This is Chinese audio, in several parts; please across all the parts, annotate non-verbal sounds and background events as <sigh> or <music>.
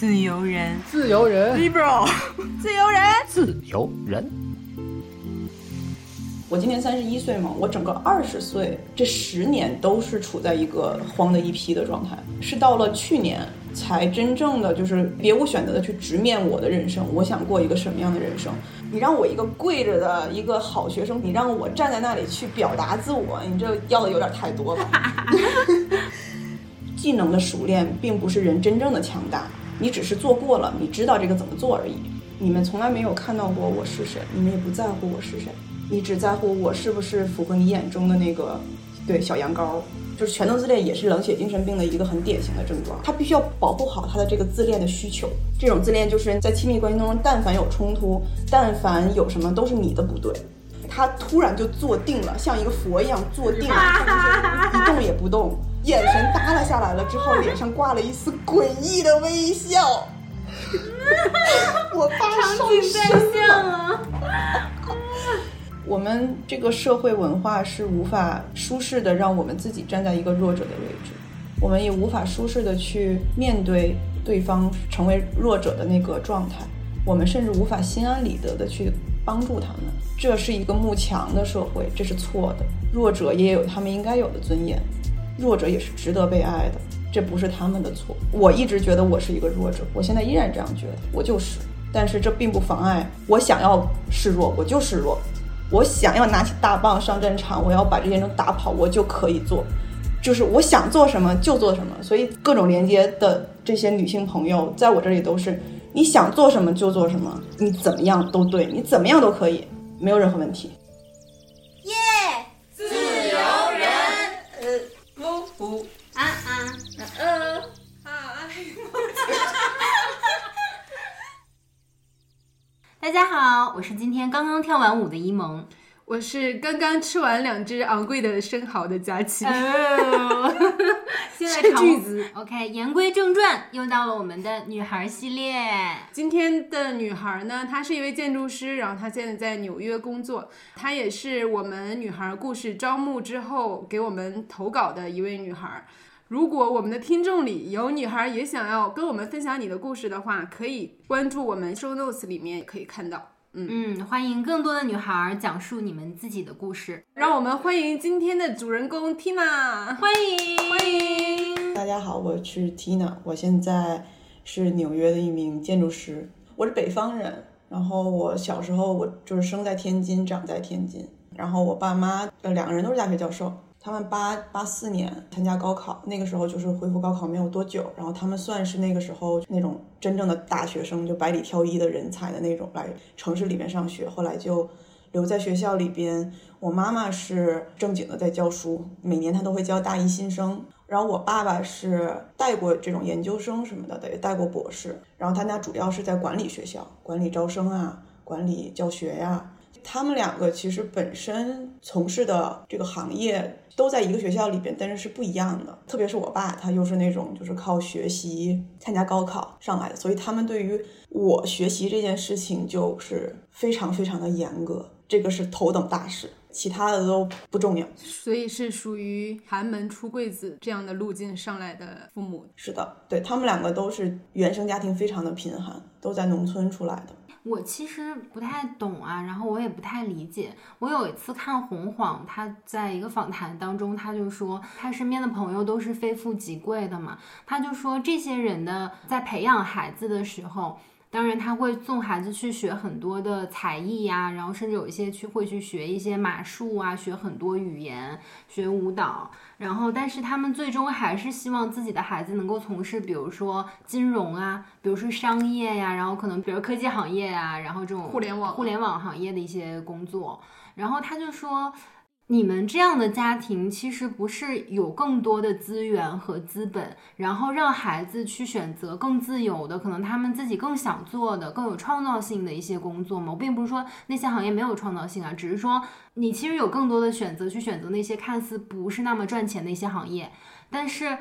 自由人，自由人，liberal，自由人，自由人。我今年三十一岁嘛，我整个二十岁这十年都是处在一个慌的一批的状态，是到了去年才真正的就是别无选择的去直面我的人生，我想过一个什么样的人生？你让我一个跪着的一个好学生，你让我站在那里去表达自我，你这要的有点太多了。<laughs> 技能的熟练并不是人真正的强大，你只是做过了，你知道这个怎么做而已。你们从来没有看到过我是谁，你们也不在乎我是谁。你只在乎我是不是符合你眼中的那个，对小羊羔，就是全能自恋也是冷血精神病的一个很典型的症状。他必须要保护好他的这个自恋的需求。这种自恋就是在亲密关系当中，但凡有冲突，但凡有什么都是你的不对。他突然就坐定了，像一个佛一样坐定了，一动也不动，眼神耷拉下来了之后，脸上挂了一丝诡异的微笑。<laughs> 我爸场景再现了。<laughs> 我们这个社会文化是无法舒适的让我们自己站在一个弱者的位置，我们也无法舒适的去面对对方成为弱者的那个状态，我们甚至无法心安理得的去帮助他们。这是一个慕强的社会，这是错的。弱者也有他们应该有的尊严，弱者也是值得被爱的，这不是他们的错。我一直觉得我是一个弱者，我现在依然这样觉得，我就是。但是这并不妨碍我想要示弱，我就示弱。我想要拿起大棒上战场，我要把这些人打跑，我就可以做，就是我想做什么就做什么。所以各种连接的这些女性朋友，在我这里都是你想做什么就做什么，你怎么样都对，你怎么样都可以，没有任何问题。不不，啊啊，呃，啊啊，<laughs> <laughs> 大家好，我是今天刚刚跳完舞的一萌，我是刚刚吃完两只昂贵的生蚝的佳琪。哦 <laughs> 现在句子，OK，言归正传，又到了我们的女孩系列。今天的女孩呢，她是一位建筑师，然后她现在在纽约工作，她也是我们女孩故事招募之后给我们投稿的一位女孩。如果我们的听众里有女孩也想要跟我们分享你的故事的话，可以关注我们 show notes 里面可以看到。嗯嗯，欢迎更多的女孩讲述你们自己的故事。让我们欢迎今天的主人公 Tina，欢迎欢迎。大家好，我是 Tina，我现在是纽约的一名建筑师。我是北方人，然后我小时候我就是生在天津，长在天津，然后我爸妈呃两个人都是大学教授。他们八八四年参加高考，那个时候就是恢复高考没有多久，然后他们算是那个时候那种真正的大学生，就百里挑一的人才的那种来城市里面上学，后来就留在学校里边。我妈妈是正经的在教书，每年她都会教大一新生，然后我爸爸是带过这种研究生什么的，也带过博士，然后他家主要是在管理学校，管理招生啊，管理教学呀。他们两个其实本身从事的这个行业都在一个学校里边，但是是不一样的。特别是我爸，他又是那种就是靠学习参加高考上来的，所以他们对于我学习这件事情就是非常非常的严格，这个是头等大事，其他的都不重要。所以是属于寒门出贵子这样的路径上来的父母。是的，对他们两个都是原生家庭非常的贫寒，都在农村出来的。我其实不太懂啊，然后我也不太理解。我有一次看洪晃，他在一个访谈当中，他就说他身边的朋友都是非富即贵的嘛，他就说这些人的在培养孩子的时候。当然，他会送孩子去学很多的才艺呀，然后甚至有一些去会去学一些马术啊，学很多语言，学舞蹈。然后，但是他们最终还是希望自己的孩子能够从事，比如说金融啊，比如说商业呀，然后可能比如科技行业啊，然后这种互联网互联网行业的一些工作。然后他就说。你们这样的家庭其实不是有更多的资源和资本，然后让孩子去选择更自由的，可能他们自己更想做的、更有创造性的一些工作吗？我并不是说那些行业没有创造性啊，只是说你其实有更多的选择去选择那些看似不是那么赚钱的一些行业，但是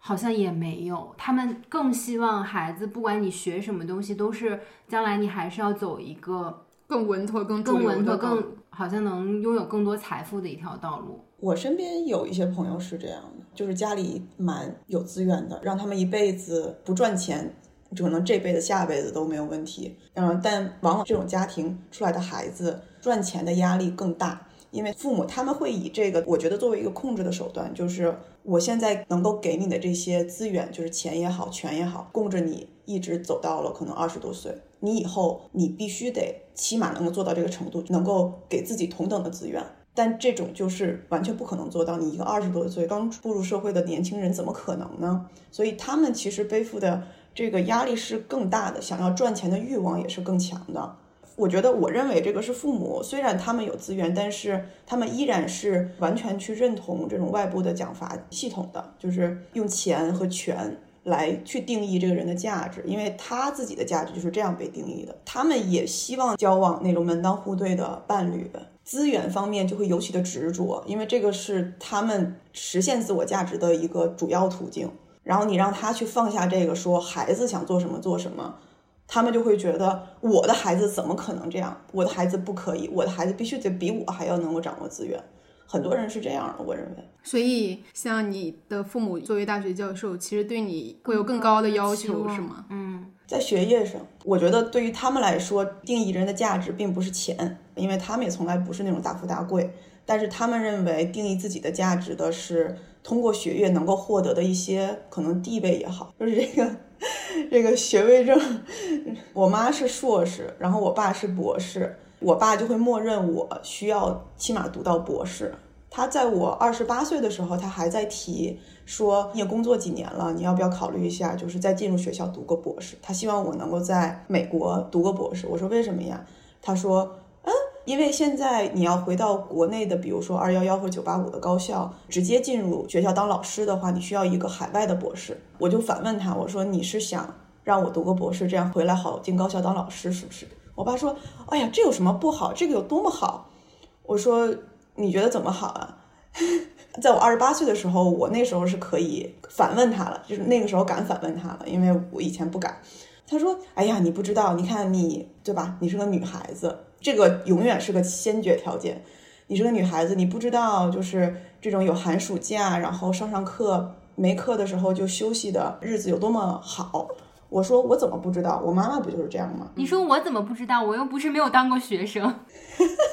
好像也没有，他们更希望孩子不管你学什么东西，都是将来你还是要走一个更稳妥、更更稳妥、更。好像能拥有更多财富的一条道路。我身边有一些朋友是这样的，就是家里蛮有资源的，让他们一辈子不赚钱，就可能这辈子下辈子都没有问题。嗯，但往往这种家庭出来的孩子赚钱的压力更大，因为父母他们会以这个，我觉得作为一个控制的手段，就是我现在能够给你的这些资源，就是钱也好，权也好，供着你一直走到了可能二十多岁。你以后你必须得起码能够做到这个程度，能够给自己同等的资源。但这种就是完全不可能做到。你一个二十多岁刚步入社会的年轻人，怎么可能呢？所以他们其实背负的这个压力是更大的，想要赚钱的欲望也是更强的。我觉得，我认为这个是父母，虽然他们有资源，但是他们依然是完全去认同这种外部的奖罚系统的，就是用钱和权来去定义这个人的价值，因为他自己的价值就是这样被定义的。他们也希望交往那种门当户对的伴侣。资源方面就会尤其的执着，因为这个是他们实现自我价值的一个主要途径。然后你让他去放下这个，说孩子想做什么做什么，他们就会觉得我的孩子怎么可能这样？我的孩子不可以，我的孩子必须得比我还要能够掌握资源。很多人是这样的，我认为。所以，像你的父母作为大学教授，其实对你会有更高的要求，是吗？嗯，在学业上，我觉得对于他们来说，定义人的价值并不是钱，因为他们也从来不是那种大富大贵。但是他们认为，定义自己的价值的是通过学业能够获得的一些可能地位也好，就是这个 <laughs> 这个学位证。我妈是硕士，然后我爸是博士。我爸就会默认我需要起码读到博士。他在我二十八岁的时候，他还在提说，你也工作几年了，你要不要考虑一下，就是再进入学校读个博士？他希望我能够在美国读个博士。我说为什么呀？他说，因为现在你要回到国内的，比如说二幺幺或九八五的高校，直接进入学校当老师的话，你需要一个海外的博士。我就反问他，我说你是想让我读个博士，这样回来好进高校当老师，是不是？我爸说：“哎呀，这有什么不好？这个有多么好？”我说：“你觉得怎么好啊？” <laughs> 在我二十八岁的时候，我那时候是可以反问他了，就是那个时候敢反问他了，因为我以前不敢。他说：“哎呀，你不知道，你看你对吧？你是个女孩子，这个永远是个先决条件。你是个女孩子，你不知道，就是这种有寒暑假，然后上上课没课的时候就休息的日子有多么好。”我说我怎么不知道？我妈妈不就是这样吗？你说我怎么不知道？我又不是没有当过学生，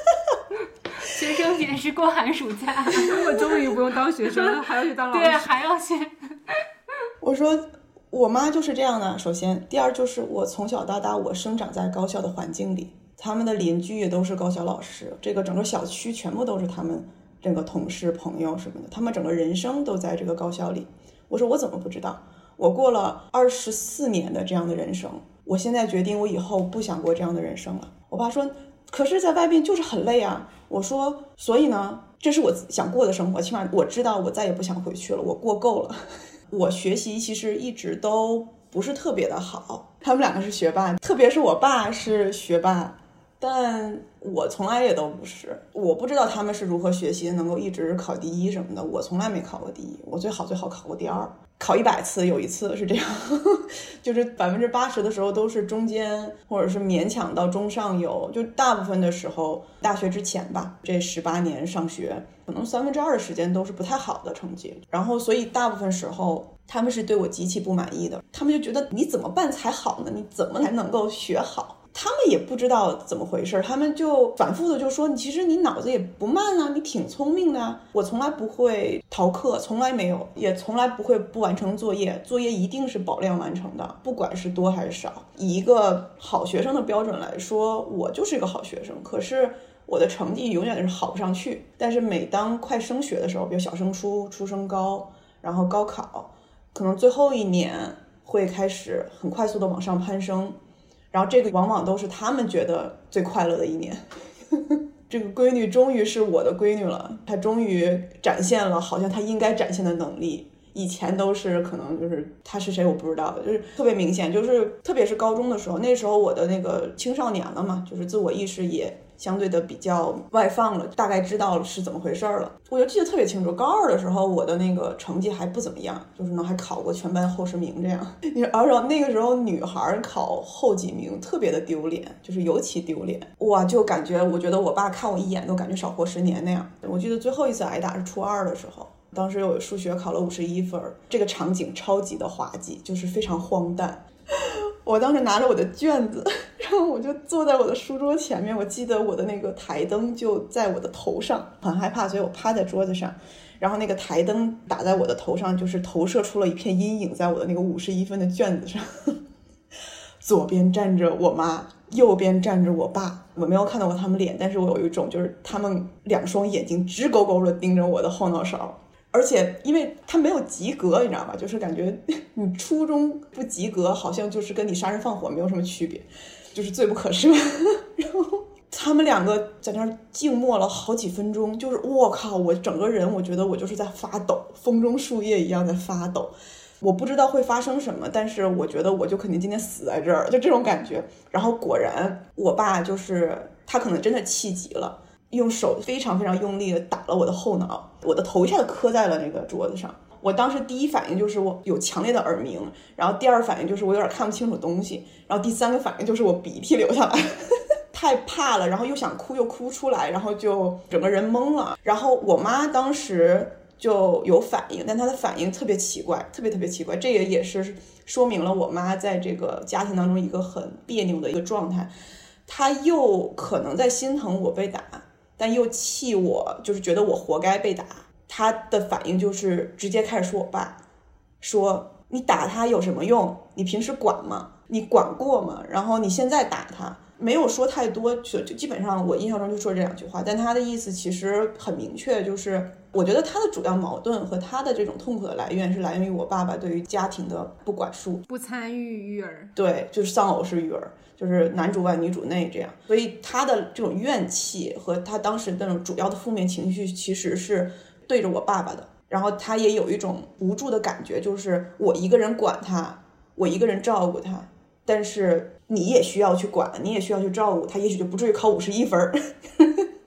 <laughs> 学生也是过寒暑假。我终于不用当学生了，还要去当老师。对，还要去。我说我妈就是这样的。首先，第二就是我从小到大，我生长在高校的环境里，他们的邻居也都是高校老师，这个整个小区全部都是他们这个同事朋友什么的，他们整个人生都在这个高校里。我说我怎么不知道？我过了二十四年的这样的人生，我现在决定我以后不想过这样的人生了。我爸说：“可是，在外边就是很累啊。”我说：“所以呢，这是我想过的生活，起码我知道我再也不想回去了，我过够了。<laughs> 我学习其实一直都不是特别的好，他们两个是学霸，特别是我爸是学霸。”但我从来也都不是，我不知道他们是如何学习能够一直考第一什么的。我从来没考过第一，我最好最好考过第二，考一百次有一次是这样，<laughs> 就是百分之八十的时候都是中间或者是勉强到中上游，就大部分的时候大学之前吧，这十八年上学可能三分之二的时间都是不太好的成绩。然后所以大部分时候他们是对我极其不满意的，他们就觉得你怎么办才好呢？你怎么才能够学好？他们也不知道怎么回事，他们就反复的就说：“你其实你脑子也不慢啊，你挺聪明的。”我从来不会逃课，从来没有，也从来不会不完成作业，作业一定是保量完成的，不管是多还是少。以一个好学生的标准来说，我就是一个好学生。可是我的成绩永远是好不上去。但是每当快升学的时候，比如小升初、初升高，然后高考，可能最后一年会开始很快速的往上攀升。然后这个往往都是他们觉得最快乐的一年。<laughs> 这个闺女终于是我的闺女了，她终于展现了好像她应该展现的能力。以前都是可能就是她是谁我不知道，就是特别明显，就是特别是高中的时候，那时候我的那个青少年了嘛，就是自我意识也。相对的比较外放了，大概知道是怎么回事了。我就记得特别清楚，高二的时候我的那个成绩还不怎么样，就是呢还考过全班后十名这样。<laughs> 你而且那个时候女孩考后几名特别的丢脸，就是尤其丢脸。哇，就感觉我觉得我爸看我一眼都感觉少活十年那样。我记得最后一次挨打是初二的时候，当时我数学考了五十一分，这个场景超级的滑稽，就是非常荒诞。<laughs> 我当时拿着我的卷子，然后我就坐在我的书桌前面。我记得我的那个台灯就在我的头上，很害怕，所以我趴在桌子上。然后那个台灯打在我的头上，就是投射出了一片阴影，在我的那个五十一分的卷子上。<laughs> 左边站着我妈，右边站着我爸。我没有看到过他们脸，但是我有一种就是他们两双眼睛直勾勾的盯着我的后脑勺。而且，因为他没有及格，你知道吧？就是感觉 <laughs> 你初中不及格，好像就是跟你杀人放火没有什么区别，就是罪不可赦。<laughs> 然后他们两个在那儿静默了好几分钟，就是我靠，我整个人我觉得我就是在发抖，风中树叶一样在发抖。我不知道会发生什么，但是我觉得我就肯定今天死在这儿，就这种感觉。然后果然，我爸就是他可能真的气急了。用手非常非常用力的打了我的后脑，我的头一下子磕在了那个桌子上。我当时第一反应就是我有强烈的耳鸣，然后第二反应就是我有点看不清楚东西，然后第三个反应就是我鼻涕流下来，<laughs> 太怕了，然后又想哭又哭不出来，然后就整个人懵了。然后我妈当时就有反应，但她的反应特别奇怪，特别特别奇怪。这也也是说明了我妈在这个家庭当中一个很别扭的一个状态，她又可能在心疼我被打。但又气我，就是觉得我活该被打。他的反应就是直接开始说我爸，说你打他有什么用？你平时管吗？你管过吗？然后你现在打他，没有说太多，就就基本上我印象中就说这两句话。但他的意思其实很明确，就是我觉得他的主要矛盾和他的这种痛苦的来源是来源于我爸爸对于家庭的不管束、不参与育儿。对，就是丧偶式育儿。就是男主外女主内这样，所以他的这种怨气和他当时那种主要的负面情绪，其实是对着我爸爸的。然后他也有一种无助的感觉，就是我一个人管他，我一个人照顾他，但是你也需要去管，你也需要去照顾他，也许就不至于考五十一分。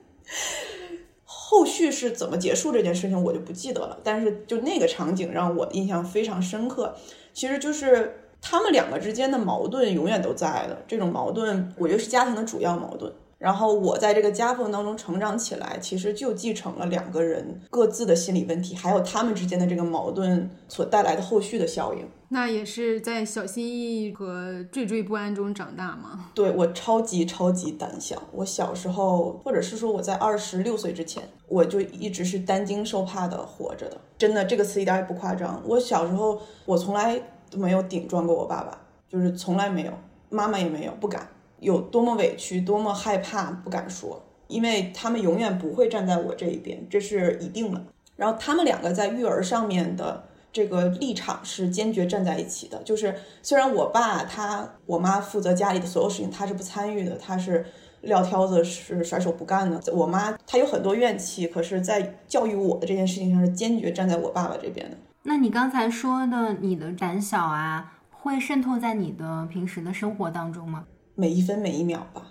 <laughs> 后续是怎么结束这件事情，我就不记得了。但是就那个场景让我印象非常深刻，其实就是。他们两个之间的矛盾永远都在的，这种矛盾我觉得是家庭的主要矛盾。然后我在这个夹缝当中成长起来，其实就继承了两个人各自的心理问题，还有他们之间的这个矛盾所带来的后续的效应。那也是在小心翼翼和惴惴不安中长大吗？对我超级超级胆小。我小时候，或者是说我在二十六岁之前，我就一直是担惊受怕的活着的。真的，这个词一点也不夸张。我小时候，我从来。都没有顶撞过我爸爸，就是从来没有，妈妈也没有，不敢，有多么委屈，多么害怕，不敢说，因为他们永远不会站在我这一边，这是一定的。然后他们两个在育儿上面的这个立场是坚决站在一起的，就是虽然我爸他我妈负责家里的所有事情，他是不参与的，他是撂挑子，是甩手不干的。我妈她有很多怨气，可是，在教育我的这件事情上是坚决站在我爸爸这边的。那你刚才说的你的胆小啊，会渗透在你的平时的生活当中吗？每一分每一秒吧。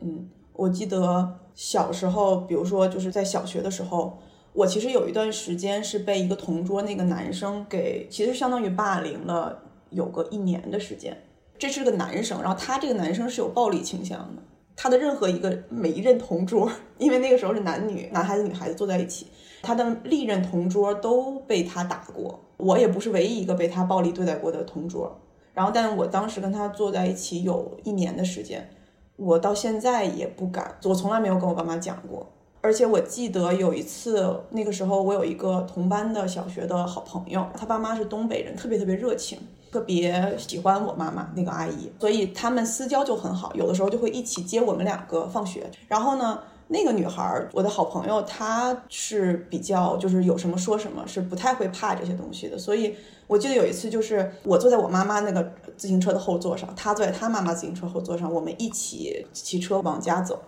嗯，我记得小时候，比如说就是在小学的时候，我其实有一段时间是被一个同桌那个男生给，其实相当于霸凌了有个一年的时间。这是个男生，然后他这个男生是有暴力倾向的，他的任何一个每一任同桌，因为那个时候是男女男孩子女孩子坐在一起。他的历任同桌都被他打过，我也不是唯一一个被他暴力对待过的同桌。然后，但我当时跟他坐在一起有一年的时间，我到现在也不敢，我从来没有跟我爸妈讲过。而且我记得有一次，那个时候我有一个同班的小学的好朋友，他爸妈是东北人，特别特别热情，特别喜欢我妈妈那个阿姨，所以他们私交就很好，有的时候就会一起接我们两个放学。然后呢？那个女孩，我的好朋友，她是比较就是有什么说什么，是不太会怕这些东西的。所以我记得有一次，就是我坐在我妈妈那个自行车的后座上，她坐在她妈妈自行车后座上，我们一起骑车往家走。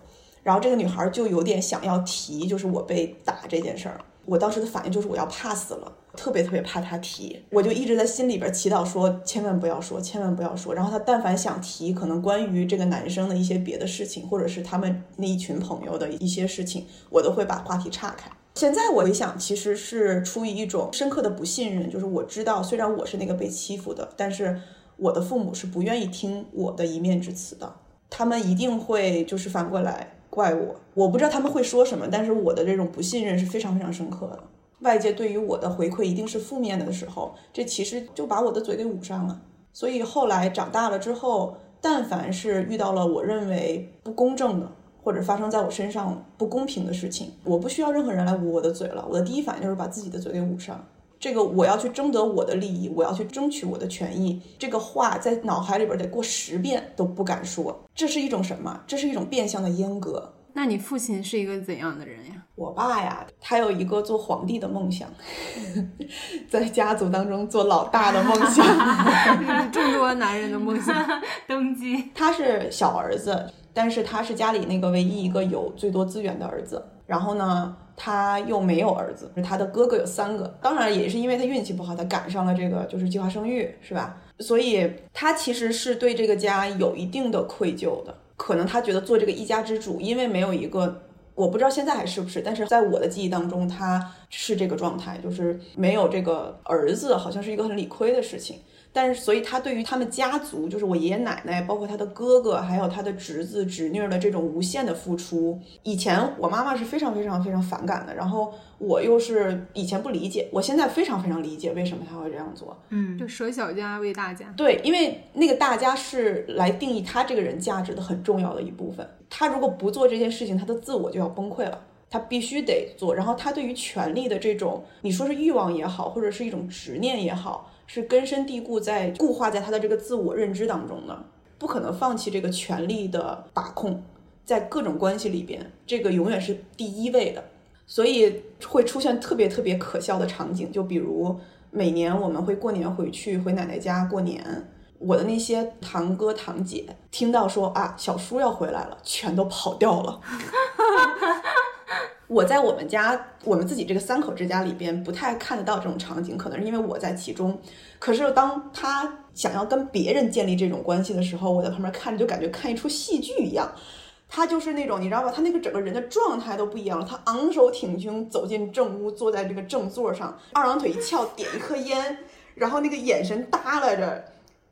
然后这个女孩就有点想要提，就是我被打这件事儿。我当时的反应就是我要怕死了。特别特别怕他提，我就一直在心里边祈祷说，千万不要说，千万不要说。然后他但凡想提，可能关于这个男生的一些别的事情，或者是他们那一群朋友的一些事情，我都会把话题岔开。现在我回想，其实是出于一种深刻的不信任，就是我知道，虽然我是那个被欺负的，但是我的父母是不愿意听我的一面之词的，他们一定会就是反过来怪我。我不知道他们会说什么，但是我的这种不信任是非常非常深刻的。外界对于我的回馈一定是负面的的时候，这其实就把我的嘴给捂上了。所以后来长大了之后，但凡是遇到了我认为不公正的，或者发生在我身上不公平的事情，我不需要任何人来捂我的嘴了。我的第一反应就是把自己的嘴给捂上。这个我要去争得我的利益，我要去争取我的权益。这个话在脑海里边得过十遍都不敢说。这是一种什么？这是一种变相的阉割。那你父亲是一个怎样的人呀？我爸呀，他有一个做皇帝的梦想，<laughs> 在家族当中做老大的梦想，<laughs> 众多男人的梦想，<laughs> 登基。他是小儿子，但是他是家里那个唯一一个有最多资源的儿子。然后呢？他又没有儿子，他的哥哥有三个，当然也是因为他运气不好，他赶上了这个就是计划生育，是吧？所以他其实是对这个家有一定的愧疚的，可能他觉得做这个一家之主，因为没有一个，我不知道现在还是不是，但是在我的记忆当中，他是这个状态，就是没有这个儿子，好像是一个很理亏的事情。但是，所以他对于他们家族，就是我爷爷奶奶，包括他的哥哥，还有他的侄子侄女的这种无限的付出，以前我妈妈是非常非常非常反感的。然后我又是以前不理解，我现在非常非常理解为什么他会这样做。嗯，就舍小家为大家。对，因为那个大家是来定义他这个人价值的很重要的一部分。他如果不做这件事情，他的自我就要崩溃了。他必须得做。然后他对于权力的这种，你说是欲望也好，或者是一种执念也好。是根深蒂固在固化在他的这个自我认知当中的，不可能放弃这个权力的把控，在各种关系里边，这个永远是第一位的，所以会出现特别特别可笑的场景，就比如每年我们会过年回去回奶奶家过年，我的那些堂哥堂姐听到说啊小叔要回来了，全都跑掉了。<laughs> 我在我们家，我们自己这个三口之家里边不太看得到这种场景，可能是因为我在其中。可是当他想要跟别人建立这种关系的时候，我在旁边看着就感觉看一出戏剧一样。他就是那种你知道吧，他那个整个人的状态都不一样了。他昂首挺胸走进正屋，坐在这个正座上，二郎腿一翘，点一颗烟，然后那个眼神耷拉着。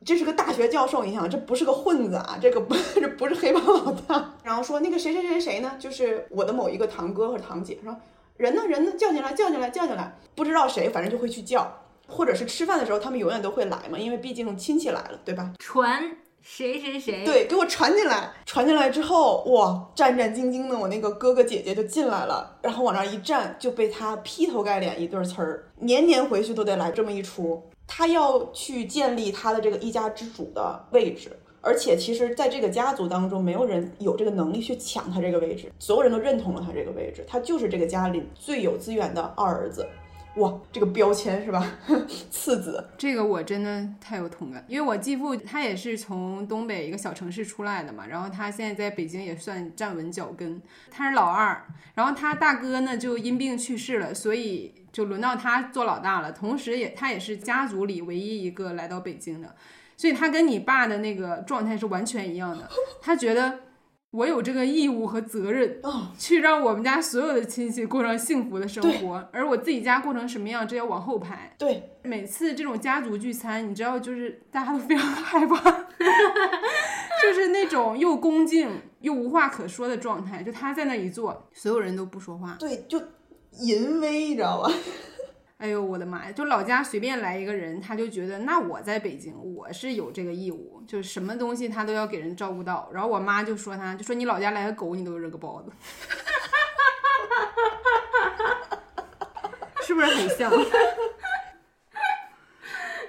这是个大学教授，你想，这不是个混子啊，这个不，<laughs> 这不是黑帮老大。然后说那个谁谁谁谁呢，就是我的某一个堂哥或者堂姐，说人呢人呢，叫进来叫进来叫进来，不知道谁，反正就会去叫，或者是吃饭的时候，他们永远都会来嘛，因为毕竟亲戚来了，对吧？传谁谁谁，对，给我传进来，传进来之后，哇，战战兢兢的，我那个哥哥姐姐就进来了，然后往那一站，就被他劈头盖脸一顿呲儿，年年回去都得来这么一出。他要去建立他的这个一家之主的位置，而且其实在这个家族当中，没有人有这个能力去抢他这个位置，所有人都认同了他这个位置，他就是这个家里最有资源的二儿子。哇，这个标签是吧？<laughs> 次子，这个我真的太有同感，因为我继父他也是从东北一个小城市出来的嘛，然后他现在在北京也算站稳脚跟，他是老二，然后他大哥呢就因病去世了，所以就轮到他做老大了，同时也他也是家族里唯一一个来到北京的，所以他跟你爸的那个状态是完全一样的，他觉得。我有这个义务和责任，去让我们家所有的亲戚过上幸福的生活，而我自己家过成什么样，这要往后排。对，每次这种家族聚餐，你知道，就是大家都非常害怕，<laughs> 就是那种又恭敬又无话可说的状态。就他在那一坐，所有人都不说话。对，就淫威，你知道吧？哎呦我的妈呀！就老家随便来一个人，他就觉得那我在北京，我是有这个义务，就是什么东西他都要给人照顾到。然后我妈就说他，就说你老家来个狗，你都扔个包子，是不是很像？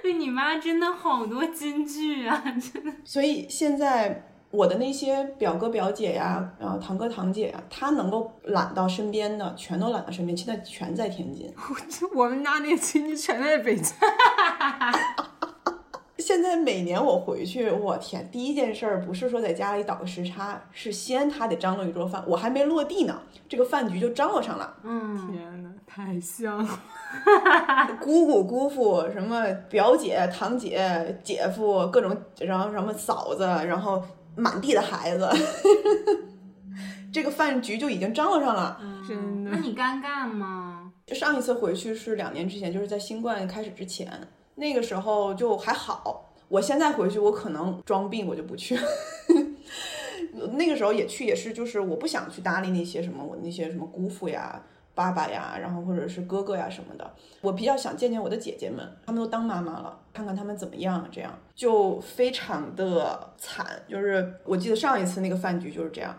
对 <laughs> 你妈真的好多金句啊，真的。所以现在。我的那些表哥表姐呀，然后堂哥堂姐呀，他能够揽到身边的，全都揽到身边，现在全在天津。<laughs> 我们家那亲戚全在北京。<laughs> 现在每年我回去，我天，第一件事儿不是说在家里倒个时差，是先他得张罗一桌饭，我还没落地呢，这个饭局就张罗上了。嗯，天呐，太香了。<laughs> 姑姑、姑父，什么表姐、堂姐、姐夫，各种，然后什么嫂子，然后。满地的孩子，<laughs> 这个饭局就已经张罗上了。真的？那你尴尬吗？上一次回去是两年之前，就是在新冠开始之前，那个时候就还好。我现在回去，我可能装病，我就不去。<laughs> 那个时候也去，也是就是我不想去搭理那些什么我那些什么姑父呀，爸爸呀，然后或者是哥哥呀什么的。我比较想见见我的姐姐们，他们都当妈妈了，看看他们怎么样。这样就非常的惨，就是我记得上一次那个饭局就是这样，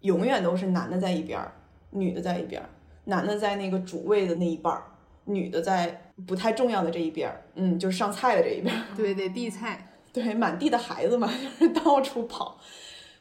永远都是男的在一边儿，女的在一边儿，男的在那个主位的那一半儿，女的在不太重要的这一边儿，嗯，就是上菜的这一边儿。对对，递菜。<laughs> 对，满地的孩子嘛，就是到处跑。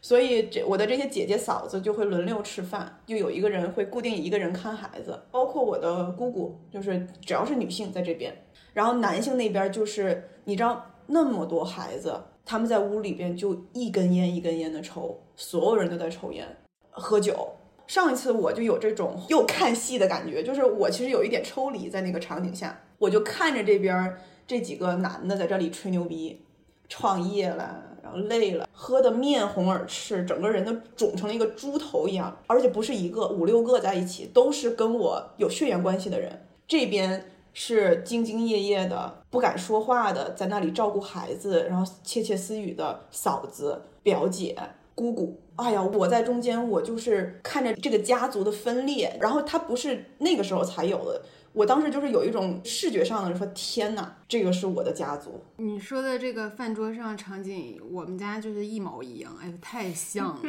所以这我的这些姐姐嫂子就会轮流吃饭，就有一个人会固定一个人看孩子，包括我的姑姑，就是只要是女性在这边，然后男性那边就是你知道那么多孩子，他们在屋里边就一根烟一根烟的抽，所有人都在抽烟喝酒。上一次我就有这种又看戏的感觉，就是我其实有一点抽离在那个场景下，我就看着这边这几个男的在这里吹牛逼，创业了。然后累了，喝得面红耳赤，整个人都肿成了一个猪头一样，而且不是一个，五六个在一起，都是跟我有血缘关系的人。这边是兢兢业业的，不敢说话的，在那里照顾孩子，然后窃窃私语的嫂子、表姐、姑姑。哎呀，我在中间，我就是看着这个家族的分裂，然后他不是那个时候才有的。我当时就是有一种视觉上的说，天哪，这个是我的家族。你说的这个饭桌上场景，我们家就是一毛一样，哎，太像了。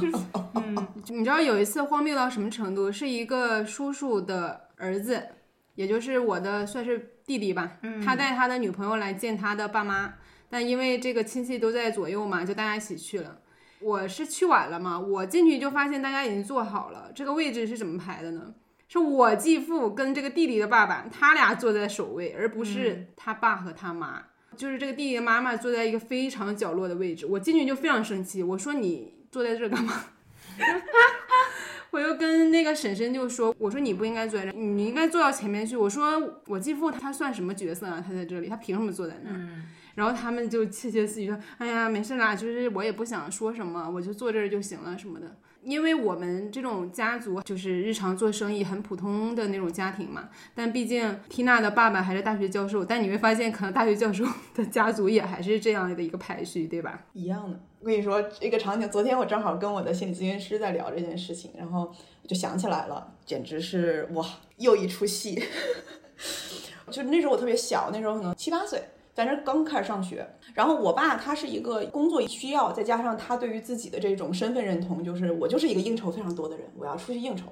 <laughs> 嗯，你知道有一次荒谬到什么程度？是一个叔叔的儿子，也就是我的算是弟弟吧，他带他的女朋友来见他的爸妈，但因为这个亲戚都在左右嘛，就大家一起去了。我是去晚了嘛，我进去就发现大家已经坐好了，这个位置是怎么排的呢？是我继父跟这个弟弟的爸爸，他俩坐在首位，而不是他爸和他妈。就是这个弟弟的妈妈坐在一个非常角落的位置。我进去就非常生气，我说你坐在这干嘛？<laughs> 我又跟那个婶婶就说，我说你不应该坐在这，你应该坐到前面去。我说我继父他算什么角色啊？他在这里，他凭什么坐在那儿？然后他们就窃窃私语说，哎呀，没事啦，就是我也不想说什么，我就坐这儿就行了什么的。因为我们这种家族就是日常做生意很普通的那种家庭嘛，但毕竟缇娜的爸爸还是大学教授，但你会发现，可能大学教授 <laughs> 的家族也还是这样的一个排序，对吧？一样的。我跟你说这个场景，昨天我正好跟我的心理咨询师在聊这件事情，然后我就想起来了，简直是哇，又一出戏。<laughs> 就那时候我特别小，那时候可能七八岁。在那刚开始上学，然后我爸他是一个工作需要，再加上他对于自己的这种身份认同，就是我就是一个应酬非常多的人，我要出去应酬，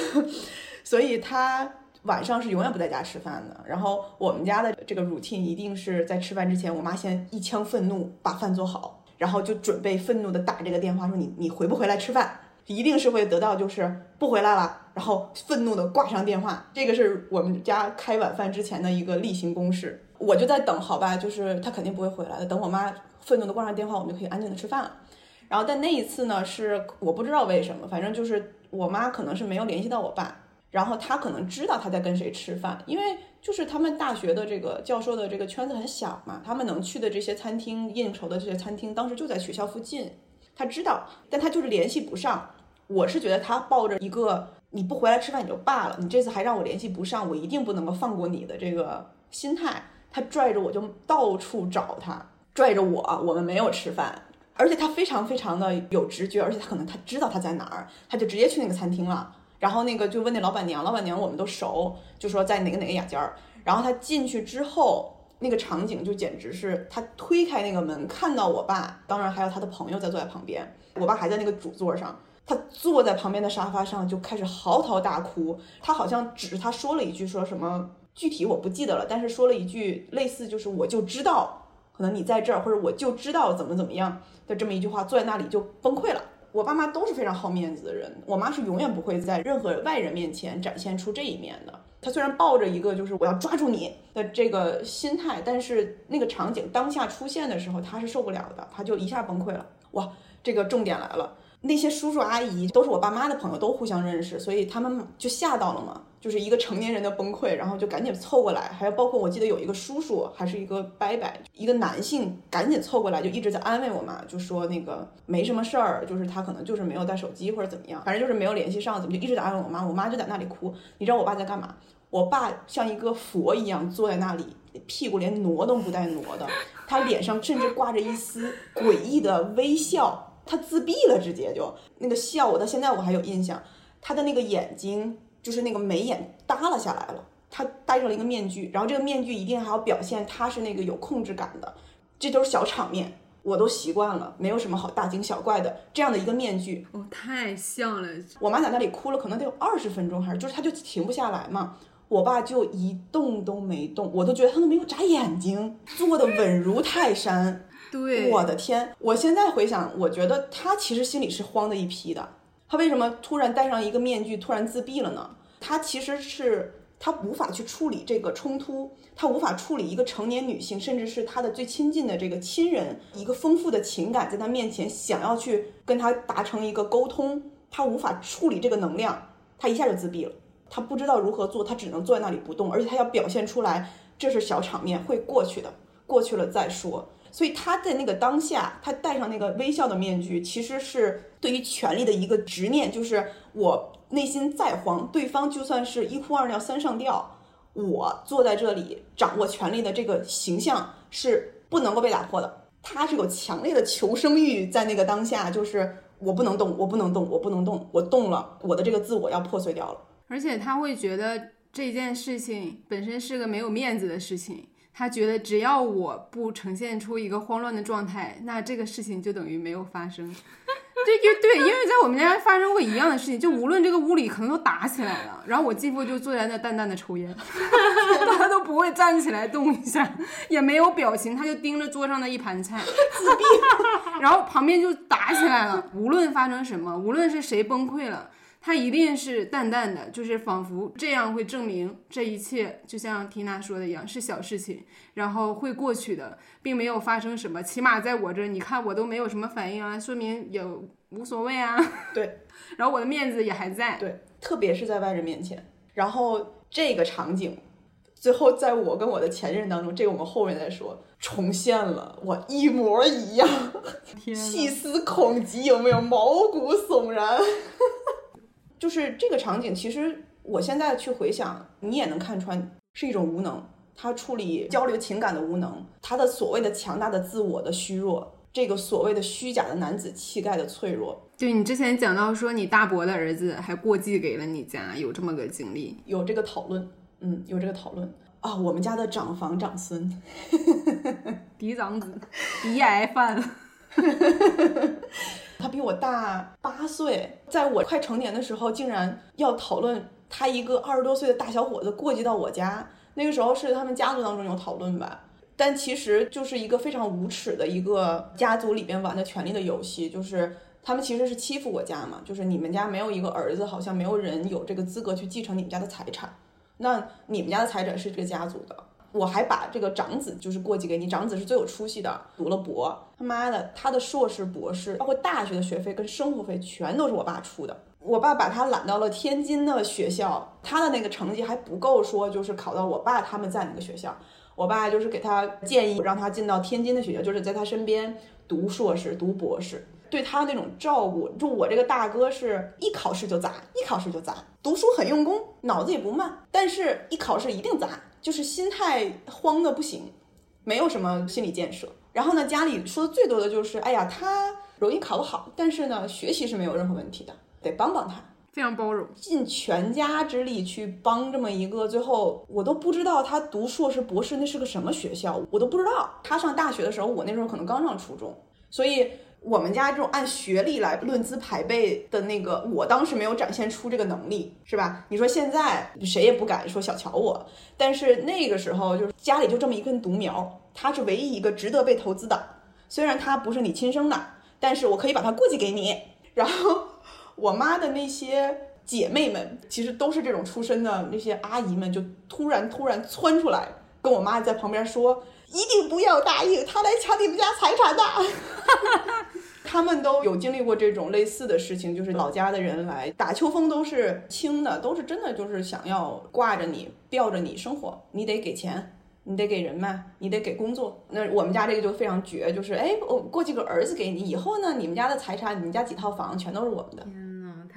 <laughs> 所以他晚上是永远不在家吃饭的。然后我们家的这个 routine 一定是在吃饭之前，我妈先一腔愤怒把饭做好，然后就准备愤怒的打这个电话说你你回不回来吃饭，一定是会得到就是不回来了，然后愤怒的挂上电话。这个是我们家开晚饭之前的一个例行公事。我就在等，好吧，就是他肯定不会回来的。等我妈愤怒的挂上电话，我们就可以安静的吃饭了。然后，但那一次呢，是我不知道为什么，反正就是我妈可能是没有联系到我爸，然后他可能知道他在跟谁吃饭，因为就是他们大学的这个教授的这个圈子很小嘛，他们能去的这些餐厅应酬的这些餐厅，当时就在学校附近，他知道，但他就是联系不上。我是觉得他抱着一个你不回来吃饭也就罢了，你这次还让我联系不上，我一定不能够放过你的这个心态。他拽着我就到处找他，拽着我，我们没有吃饭，而且他非常非常的有直觉，而且他可能他知道他在哪儿，他就直接去那个餐厅了。然后那个就问那老板娘，老板娘我们都熟，就说在哪个哪个雅间儿。然后他进去之后，那个场景就简直是他推开那个门，看到我爸，当然还有他的朋友在坐在旁边，我爸还在那个主座上，他坐在旁边的沙发上就开始嚎啕大哭。他好像只是他说了一句说什么。具体我不记得了，但是说了一句类似就是我就知道，可能你在这儿，或者我就知道怎么怎么样的这么一句话，坐在那里就崩溃了。我爸妈都是非常好面子的人，我妈是永远不会在任何外人面前展现出这一面的。她虽然抱着一个就是我要抓住你的这个心态，但是那个场景当下出现的时候，她是受不了的，她就一下崩溃了。哇，这个重点来了，那些叔叔阿姨都是我爸妈的朋友，都互相认识，所以他们就吓到了嘛。就是一个成年人的崩溃，然后就赶紧凑过来，还有包括我记得有一个叔叔，还是一个伯伯，一个男性，赶紧凑过来，就一直在安慰我妈，就说那个没什么事儿，就是他可能就是没有带手机或者怎么样，反正就是没有联系上，怎么就一直在安慰我妈，我妈就在那里哭。你知道我爸在干嘛？我爸像一个佛一样坐在那里，屁股连挪都不带挪的，他脸上甚至挂着一丝诡异的微笑，他自闭了，直接就那个笑，我到现在我还有印象，他的那个眼睛。就是那个眉眼耷拉下来了，他戴上了一个面具，然后这个面具一定还要表现他是那个有控制感的，这都是小场面，我都习惯了，没有什么好大惊小怪的这样的一个面具。哦，太像了。我妈在那里哭了，可能得有二十分钟，还是就是她就停不下来嘛。我爸就一动都没动，我都觉得他都没有眨眼睛，坐的稳如泰山。<laughs> 对，我的天！我现在回想，我觉得他其实心里是慌的一批的。他为什么突然戴上一个面具，突然自闭了呢？他其实是他无法去处理这个冲突，他无法处理一个成年女性，甚至是他的最亲近的这个亲人，一个丰富的情感在他面前想要去跟他达成一个沟通，他无法处理这个能量，他一下就自闭了。他不知道如何做，他只能坐在那里不动，而且他要表现出来这是小场面，会过去的，过去了再说。所以他在那个当下，他戴上那个微笑的面具，其实是对于权力的一个执念，就是我内心再慌，对方就算是一哭二闹三上吊，我坐在这里掌握权力的这个形象是不能够被打破的。他是有强烈的求生欲，在那个当下，就是我不能动，我不能动，我不能动，我动了，我的这个自我要破碎掉了。而且他会觉得这件事情本身是个没有面子的事情。他觉得只要我不呈现出一个慌乱的状态，那这个事情就等于没有发生。对，因对，因为在我们家发生过一样的事情，就无论这个屋里可能都打起来了，然后我继父就坐在那淡淡的抽烟，<laughs> 他都不会站起来动一下，也没有表情，他就盯着桌上的一盘菜，自闭，<laughs> 然后旁边就打起来了。无论发生什么，无论是谁崩溃了。他一定是淡淡的，就是仿佛这样会证明这一切，就像缇娜说的一样，是小事情，然后会过去的，并没有发生什么。起码在我这，你看我都没有什么反应啊，说明有无所谓啊。<laughs> 对，然后我的面子也还在。对，特别是在外人面前。然后这个场景，最后在我跟我的前任当中，这个我们后面再说，重现了，我一模一样，细思恐极，有没有毛骨悚然？<laughs> 就是这个场景，其实我现在去回想，你也能看穿是一种无能，他处理交流情感的无能，他的所谓的强大的自我的虚弱，这个所谓的虚假的男子气概的脆弱。对你之前讲到说，你大伯的儿子还过继给了你家，有这么个经历，有这个讨论，嗯，有这个讨论啊，我们家的长房长孙，<laughs> 嫡长子，嫡癌犯。<laughs> 他比我大八岁，在我快成年的时候，竟然要讨论他一个二十多岁的大小伙子过继到我家。那个时候是他们家族当中有讨论吧，但其实就是一个非常无耻的一个家族里边玩的权力的游戏，就是他们其实是欺负我家嘛，就是你们家没有一个儿子，好像没有人有这个资格去继承你们家的财产，那你们家的财产是这个家族的。我还把这个长子就是过继给你，长子是最有出息的，读了博，他妈的，他的硕士、博士，包括大学的学费跟生活费全都是我爸出的。我爸把他揽到了天津的学校，他的那个成绩还不够说就是考到我爸他们在那个学校，我爸就是给他建议让他进到天津的学校，就是在他身边读硕士、读博士，对他那种照顾。就我这个大哥是一考试就砸，一考试就砸，读书很用功，脑子也不慢，但是一考试一定砸。就是心态慌的不行，没有什么心理建设。然后呢，家里说的最多的就是，哎呀，他容易考不好，但是呢，学习是没有任何问题的，得帮帮他，非常包容，尽全家之力去帮这么一个。最后我都不知道他读硕士、博士那是个什么学校，我都不知道。他上大学的时候，我那时候可能刚上初中，所以。我们家这种按学历来论资排辈的那个，我当时没有展现出这个能力，是吧？你说现在谁也不敢说小瞧我，但是那个时候就是家里就这么一根独苗，他是唯一一个值得被投资的。虽然他不是你亲生的，但是我可以把他过继给你。然后我妈的那些姐妹们，其实都是这种出身的那些阿姨们，就突然突然窜出来跟我妈在旁边说。一定不要答应他来抢你们家财产的。<laughs> 他们都有经历过这种类似的事情，就是老家的人来打秋风都是轻的，都是真的就是想要挂着你、吊着你生活，你得给钱，你得给人脉，你得给工作。那我们家这个就非常绝，就是哎，我过几个儿子给你，以后呢，你们家的财产，你们家几套房全都是我们的。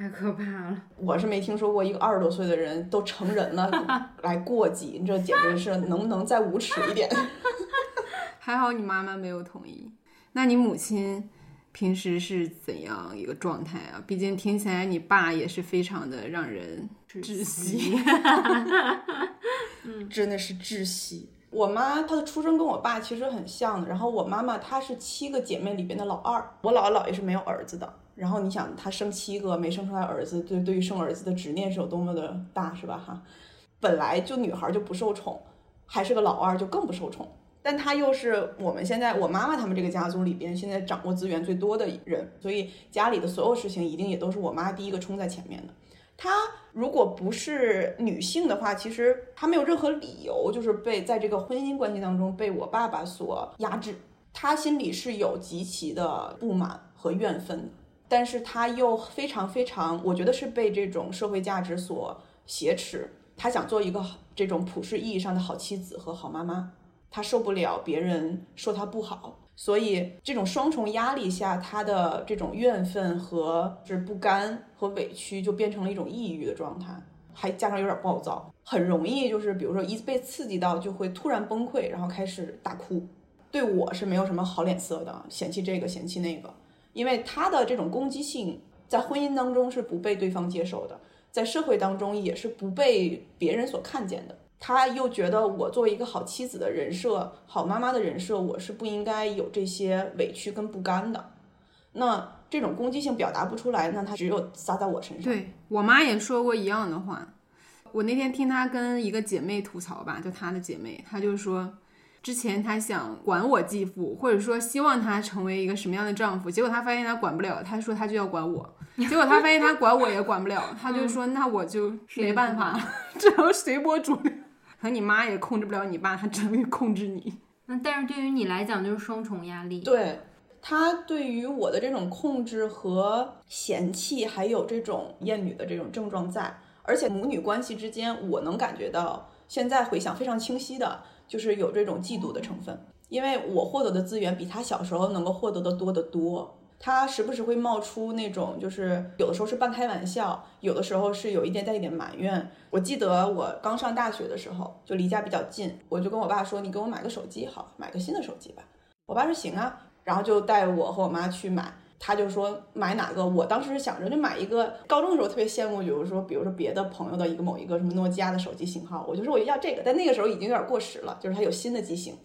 太可怕了！我是没听说过一个二十多岁的人都成人了 <laughs> 来过继，你这简直是能不能再无耻一点？<laughs> 还好你妈妈没有同意。那你母亲平时是怎样一个状态啊？毕竟听起来你爸也是非常的让人窒息。<laughs> 真的是窒息。我妈她的出生跟我爸其实很像的，然后我妈妈她是七个姐妹里边的老二，我姥姥姥爷是没有儿子的。然后你想，她生七个没生出来儿子，对对于生儿子的执念是有多么的大，是吧？哈，本来就女孩就不受宠，还是个老二就更不受宠。但她又是我们现在我妈妈他们这个家族里边现在掌握资源最多的人，所以家里的所有事情一定也都是我妈第一个冲在前面的。她如果不是女性的话，其实她没有任何理由就是被在这个婚姻关系当中被我爸爸所压制。她心里是有极其的不满和怨愤的，但是他又非常非常，我觉得是被这种社会价值所挟持。他想做一个这种普世意义上的好妻子和好妈妈，他受不了别人说他不好。所以这种双重压力下，他的这种怨愤和是不甘和委屈，就变成了一种抑郁的状态，还加上有点暴躁，很容易就是比如说一被刺激到就会突然崩溃，然后开始大哭。对我是没有什么好脸色的，嫌弃这个嫌弃那个，因为他的这种攻击性在婚姻当中是不被对方接受的，在社会当中也是不被别人所看见的。他又觉得我作为一个好妻子的人设、好妈妈的人设，我是不应该有这些委屈跟不甘的。那这种攻击性表达不出来，那他只有撒在我身上。对我妈也说过一样的话。我那天听她跟一个姐妹吐槽吧，就她的姐妹，她就说，之前他想管我继父，或者说希望他成为一个什么样的丈夫，结果他发现他管不了，他说他就要管我，<laughs> 结果他发现他管我也管不了，他就说那我就没办法，<laughs> 只能随波逐流。可能你妈也控制不了你爸，他只能控制你。<laughs> 那但是对于你来讲就是双重压力。对他对于我的这种控制和嫌弃，还有这种厌女的这种症状在，而且母女关系之间，我能感觉到，现在回想非常清晰的，就是有这种嫉妒的成分，因为我获得的资源比他小时候能够获得的多得多。他时不时会冒出那种，就是有的时候是半开玩笑，有的时候是有一点带一点埋怨。我记得我刚上大学的时候，就离家比较近，我就跟我爸说：“你给我买个手机，好，买个新的手机吧。”我爸说：“行啊。”然后就带我和我妈去买。他就说买哪个？我当时想着就买一个。高中的时候特别羡慕，比如说，比如说别的朋友的一个某一个什么诺基亚的手机型号，我就说我要这个。但那个时候已经有点过时了，就是它有新的机型。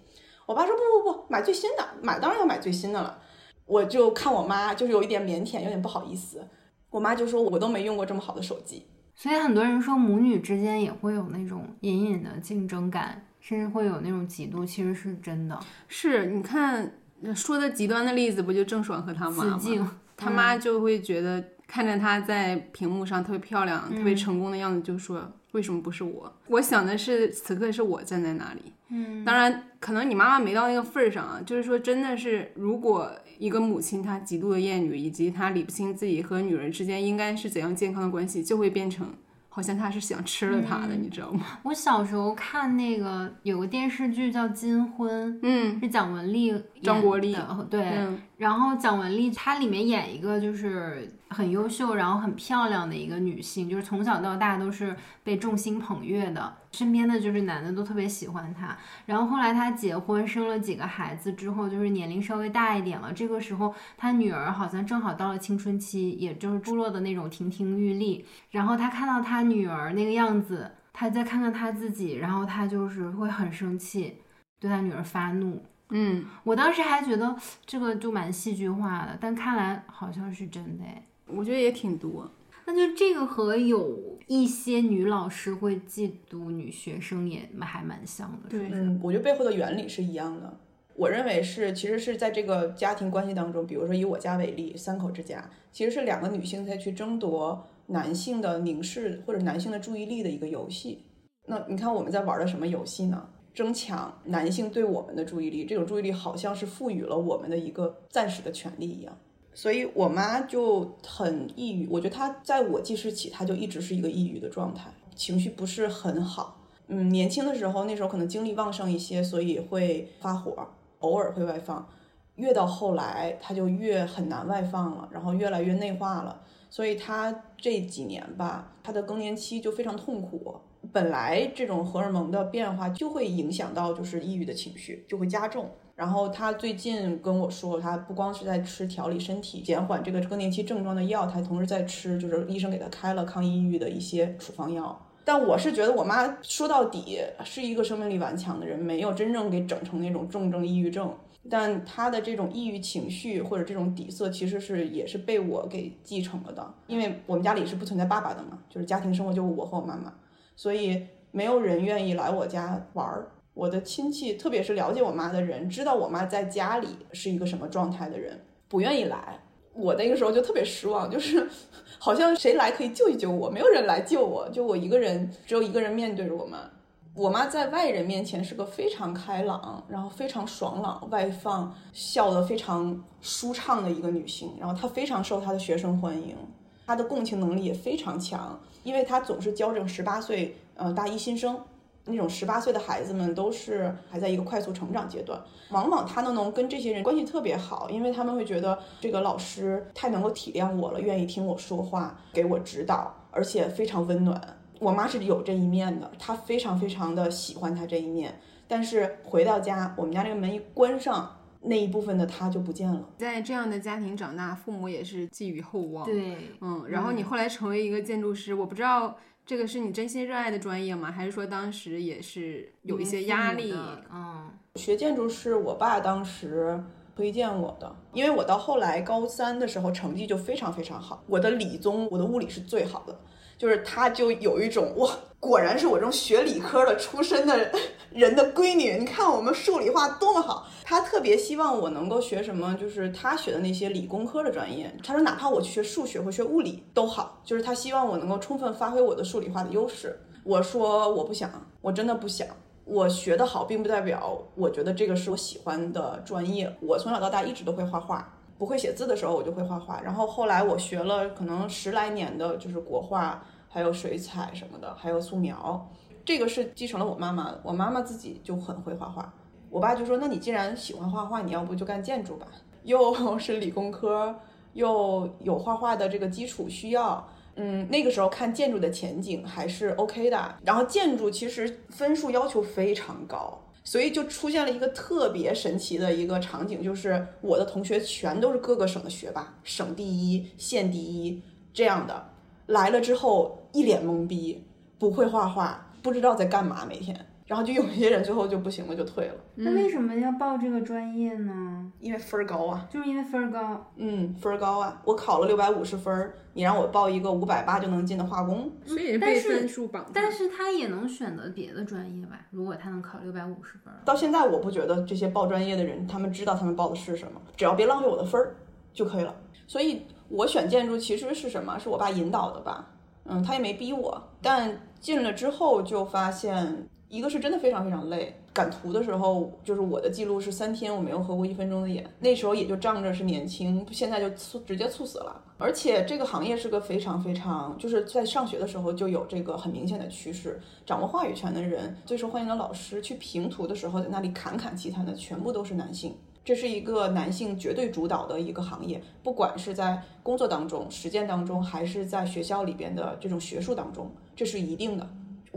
我爸说：“不不不，买最新的，买当然要买最新的了。”我就看我妈，就是有一点腼腆，有点不好意思。我妈就说：“我都没用过这么好的手机。”所以很多人说母女之间也会有那种隐隐的竞争感，甚至会有那种嫉妒，其实是真的。是你看说的极端的例子，不就郑爽和他妈吗？他妈就会觉得看着她在屏幕上特别漂亮、特别成功的样子，就说。为什么不是我？我想的是，此刻是我站在那里。嗯，当然，可能你妈妈没到那个份儿上啊。就是说，真的是，如果一个母亲她极度的厌女，以及她理不清自己和女人之间应该是怎样健康的关系，就会变成好像他是想吃了他的，你知道吗？<laughs> 我小时候看那个有个电视剧叫《金婚》，嗯，是蒋雯丽、张国立的，对。然后蒋雯丽她里面演一个就是很优秀，然后很漂亮的一个女性，就是从小到大都是被众星捧月的，身边的就是男的都特别喜欢她。然后后来她结婚生了几个孩子之后，就是年龄稍微大一点了，这个时候她女儿好像正好到了青春期，也就是出落的那种亭亭玉立。然后她看到她女儿那个样子，她再看看她自己，然后她就是会很生气，对她女儿发怒。嗯，我当时还觉得这个就蛮戏剧化的，但看来好像是真的哎。我觉得也挺多。那就这个和有一些女老师会嫉妒女学生也还蛮像的。对，嗯，我觉得背后的原理是一样的。我认为是，其实是在这个家庭关系当中，比如说以我家为例，三口之家，其实是两个女性在去争夺男性的凝视或者男性的注意力的一个游戏。那你看我们在玩的什么游戏呢？争抢男性对我们的注意力，这种注意力好像是赋予了我们的一个暂时的权利一样。所以我妈就很抑郁，我觉得她在我记事起，她就一直是一个抑郁的状态，情绪不是很好。嗯，年轻的时候，那时候可能精力旺盛一些，所以会发火，偶尔会外放。越到后来，她就越很难外放了，然后越来越内化了。所以她这几年吧，她的更年期就非常痛苦。本来这种荷尔蒙的变化就会影响到就是抑郁的情绪，就会加重。然后他最近跟我说，他不光是在吃调理身体、减缓这个更年期症状的药，他同时在吃就是医生给他开了抗抑郁的一些处方药。但我是觉得我妈说到底是一个生命力顽强的人，没有真正给整成那种重症抑郁症。但她的这种抑郁情绪或者这种底色，其实是也是被我给继承了的。因为我们家里是不存在爸爸的嘛，就是家庭生活就我和我妈妈，所以没有人愿意来我家玩儿。我的亲戚，特别是了解我妈的人，知道我妈在家里是一个什么状态的人，不愿意来。我那个时候就特别失望，就是 <laughs> 好像谁来可以救一救我，没有人来救我，就我一个人，只有一个人面对着我妈。我妈在外人面前是个非常开朗，然后非常爽朗、外放、笑得非常舒畅的一个女性。然后她非常受她的学生欢迎，她的共情能力也非常强，因为他总是教这种十八岁呃大一新生。那种十八岁的孩子们都是还在一个快速成长阶段，往往他都能跟这些人关系特别好，因为他们会觉得这个老师太能够体谅我了，愿意听我说话，给我指导，而且非常温暖。我妈是有这一面的，她非常非常的喜欢他这一面，但是回到家，我们家这个门一关上，那一部分的他就不见了。在这样的家庭长大，父母也是寄予厚望。对，嗯，然后你后来成为一个建筑师，我不知道。这个是你真心热爱的专业吗？还是说当时也是有一些压力？嗯，学建筑是我爸当时推荐我的，因为我到后来高三的时候成绩就非常非常好，我的理综我的物理是最好的。就是他，就有一种哇，果然是我这种学理科的出身的人的闺女。你看我们数理化多么好，他特别希望我能够学什么，就是他学的那些理工科的专业。他说哪怕我去学数学或学物理都好，就是他希望我能够充分发挥我的数理化的优势。我说我不想，我真的不想。我学得好，并不代表我觉得这个是我喜欢的专业。我从小到大一直都会画画。不会写字的时候，我就会画画。然后后来我学了可能十来年的，就是国画，还有水彩什么的，还有素描。这个是继承了我妈妈，我妈妈自己就很会画画。我爸就说：“那你既然喜欢画画，你要不就干建筑吧？<laughs> 又是理工科，又有画画的这个基础需要。嗯，那个时候看建筑的前景还是 OK 的。然后建筑其实分数要求非常高。”所以就出现了一个特别神奇的一个场景，就是我的同学全都是各个省的学霸，省第一、县第一这样的，来了之后一脸懵逼，不会画画，不知道在干嘛，每天。然后就有一些人最后就不行了，就退了。那为什么要报这个专业呢？因为分儿高啊，就是因为分儿高。嗯，分儿高啊，我考了六百五十分儿，你让我报一个五百八就能进的化工，所以被分数绑。但是他也能选择别的专业吧？如果他能考六百五十分。到现在我不觉得这些报专业的人，他们知道他们报的是什么，只要别浪费我的分儿就可以了。所以我选建筑其实是什么？是我爸引导的吧？嗯，他也没逼我，但进了之后就发现。一个是真的非常非常累，赶图的时候，就是我的记录是三天我没有合过一分钟的眼，那时候也就仗着是年轻，现在就猝直接猝死了。而且这个行业是个非常非常，就是在上学的时候就有这个很明显的趋势，掌握话语权的人，最受欢迎的老师去评图的时候，在那里侃侃其谈的全部都是男性，这是一个男性绝对主导的一个行业，不管是在工作当中、实践当中，还是在学校里边的这种学术当中，这是一定的。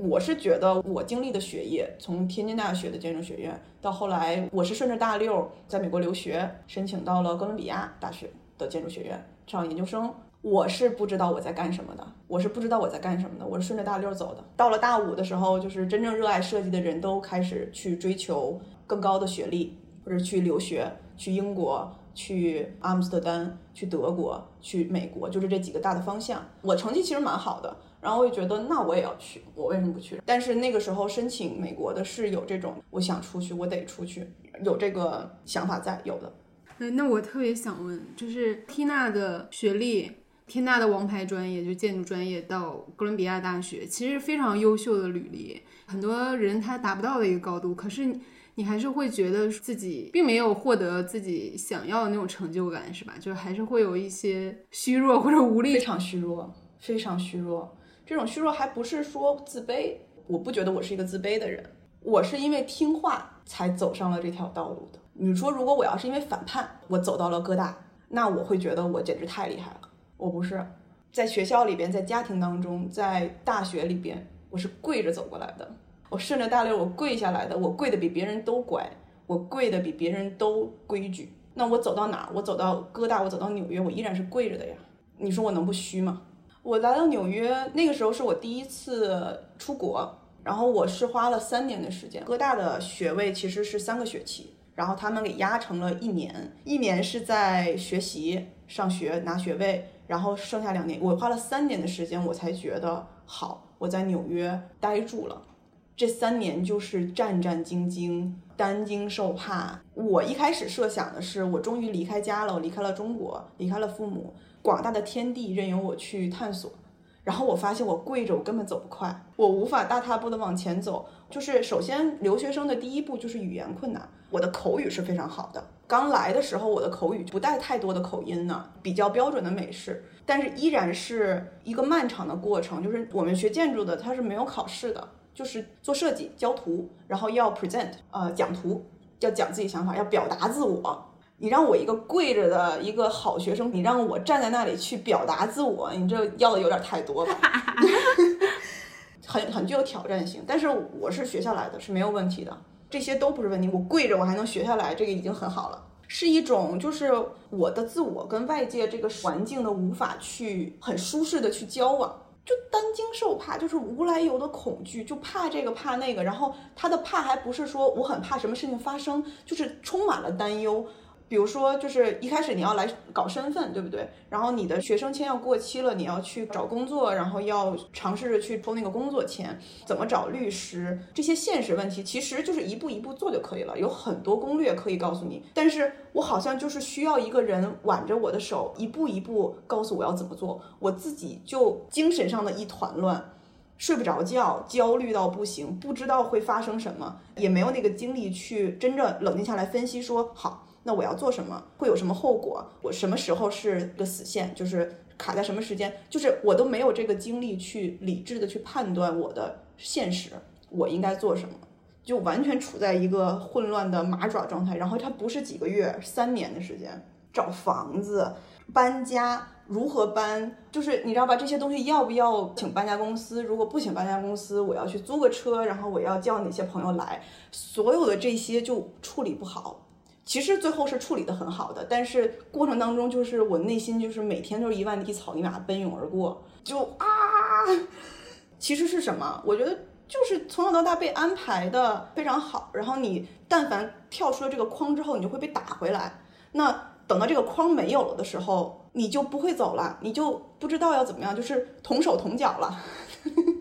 我是觉得我经历的学业，从天津大学的建筑学院到后来，我是顺着大六在美国留学，申请到了哥伦比亚大学的建筑学院上研究生。我是不知道我在干什么的，我是不知道我在干什么的，我是顺着大六走的。到了大五的时候，就是真正热爱设计的人都开始去追求更高的学历，或者去留学，去英国。去阿姆斯特丹，去德国，去美国，就是这几个大的方向。我成绩其实蛮好的，然后我也觉得那我也要去，我为什么不去？但是那个时候申请美国的是有这种，我想出去，我得出去，有这个想法在，有的。嗯，那我特别想问，就是缇娜的学历，缇娜的王牌专业就建筑专业，到哥伦比亚大学，其实非常优秀的履历，很多人他达不到的一个高度，可是。你还是会觉得自己并没有获得自己想要的那种成就感，是吧？就还是会有一些虚弱或者无力，非常虚弱，非常虚弱。这种虚弱还不是说自卑，我不觉得我是一个自卑的人，我是因为听话才走上了这条道路的。你说如果我要是因为反叛，我走到了哥大，那我会觉得我简直太厉害了。我不是在学校里边，在家庭当中，在大学里边，我是跪着走过来的。我顺着大流，我跪下来的，我跪的比别人都乖，我跪的比别人都规矩。那我走到哪儿？我走到哥大，我走到纽约，我依然是跪着的呀。你说我能不虚吗？我来到纽约那个时候是我第一次出国，然后我是花了三年的时间。哥大的学位其实是三个学期，然后他们给压成了一年，一年是在学习、上学、拿学位，然后剩下两年，我花了三年的时间，我才觉得好，我在纽约待住了。这三年就是战战兢兢、担惊受怕。我一开始设想的是，我终于离开家了，我离开了中国，离开了父母，广大的天地任由我去探索。然后我发现，我跪着，我根本走不快，我无法大踏步的往前走。就是首先，留学生的第一步就是语言困难。我的口语是非常好的，刚来的时候，我的口语不带太多的口音呢，比较标准的美式。但是依然是一个漫长的过程。就是我们学建筑的，它是没有考试的。就是做设计、交图，然后要 present，呃，讲图，要讲自己想法，要表达自我。你让我一个跪着的一个好学生，你让我站在那里去表达自我，你这要的有点太多了 <laughs> <laughs> 很很具有挑战性。但是我是学下来的，是没有问题的，这些都不是问题。我跪着我还能学下来，这个已经很好了。是一种就是我的自我跟外界这个环境的无法去很舒适的去交往。就担惊受怕，就是无来由的恐惧，就怕这个怕那个，然后他的怕还不是说我很怕什么事情发生，就是充满了担忧。比如说，就是一开始你要来搞身份，对不对？然后你的学生签要过期了，你要去找工作，然后要尝试着去抽那个工作签，怎么找律师？这些现实问题其实就是一步一步做就可以了，有很多攻略可以告诉你。但是我好像就是需要一个人挽着我的手，一步一步告诉我要怎么做，我自己就精神上的一团乱，睡不着觉，焦虑到不行，不知道会发生什么，也没有那个精力去真正冷静下来分析说好。那我要做什么？会有什么后果？我什么时候是个死线？就是卡在什么时间？就是我都没有这个精力去理智的去判断我的现实，我应该做什么？就完全处在一个混乱的马爪状态。然后它不是几个月，三年的时间，找房子、搬家，如何搬？就是你知道吧？这些东西要不要请搬家公司？如果不请搬家公司，我要去租个车，然后我要叫哪些朋友来？所有的这些就处理不好。其实最后是处理的很好的，但是过程当中就是我内心就是每天都是一万匹草泥马奔涌而过，就啊，其实是什么？我觉得就是从小到大被安排的非常好，然后你但凡跳出了这个框之后，你就会被打回来。那等到这个框没有了的时候，你就不会走了，你就不知道要怎么样，就是同手同脚了。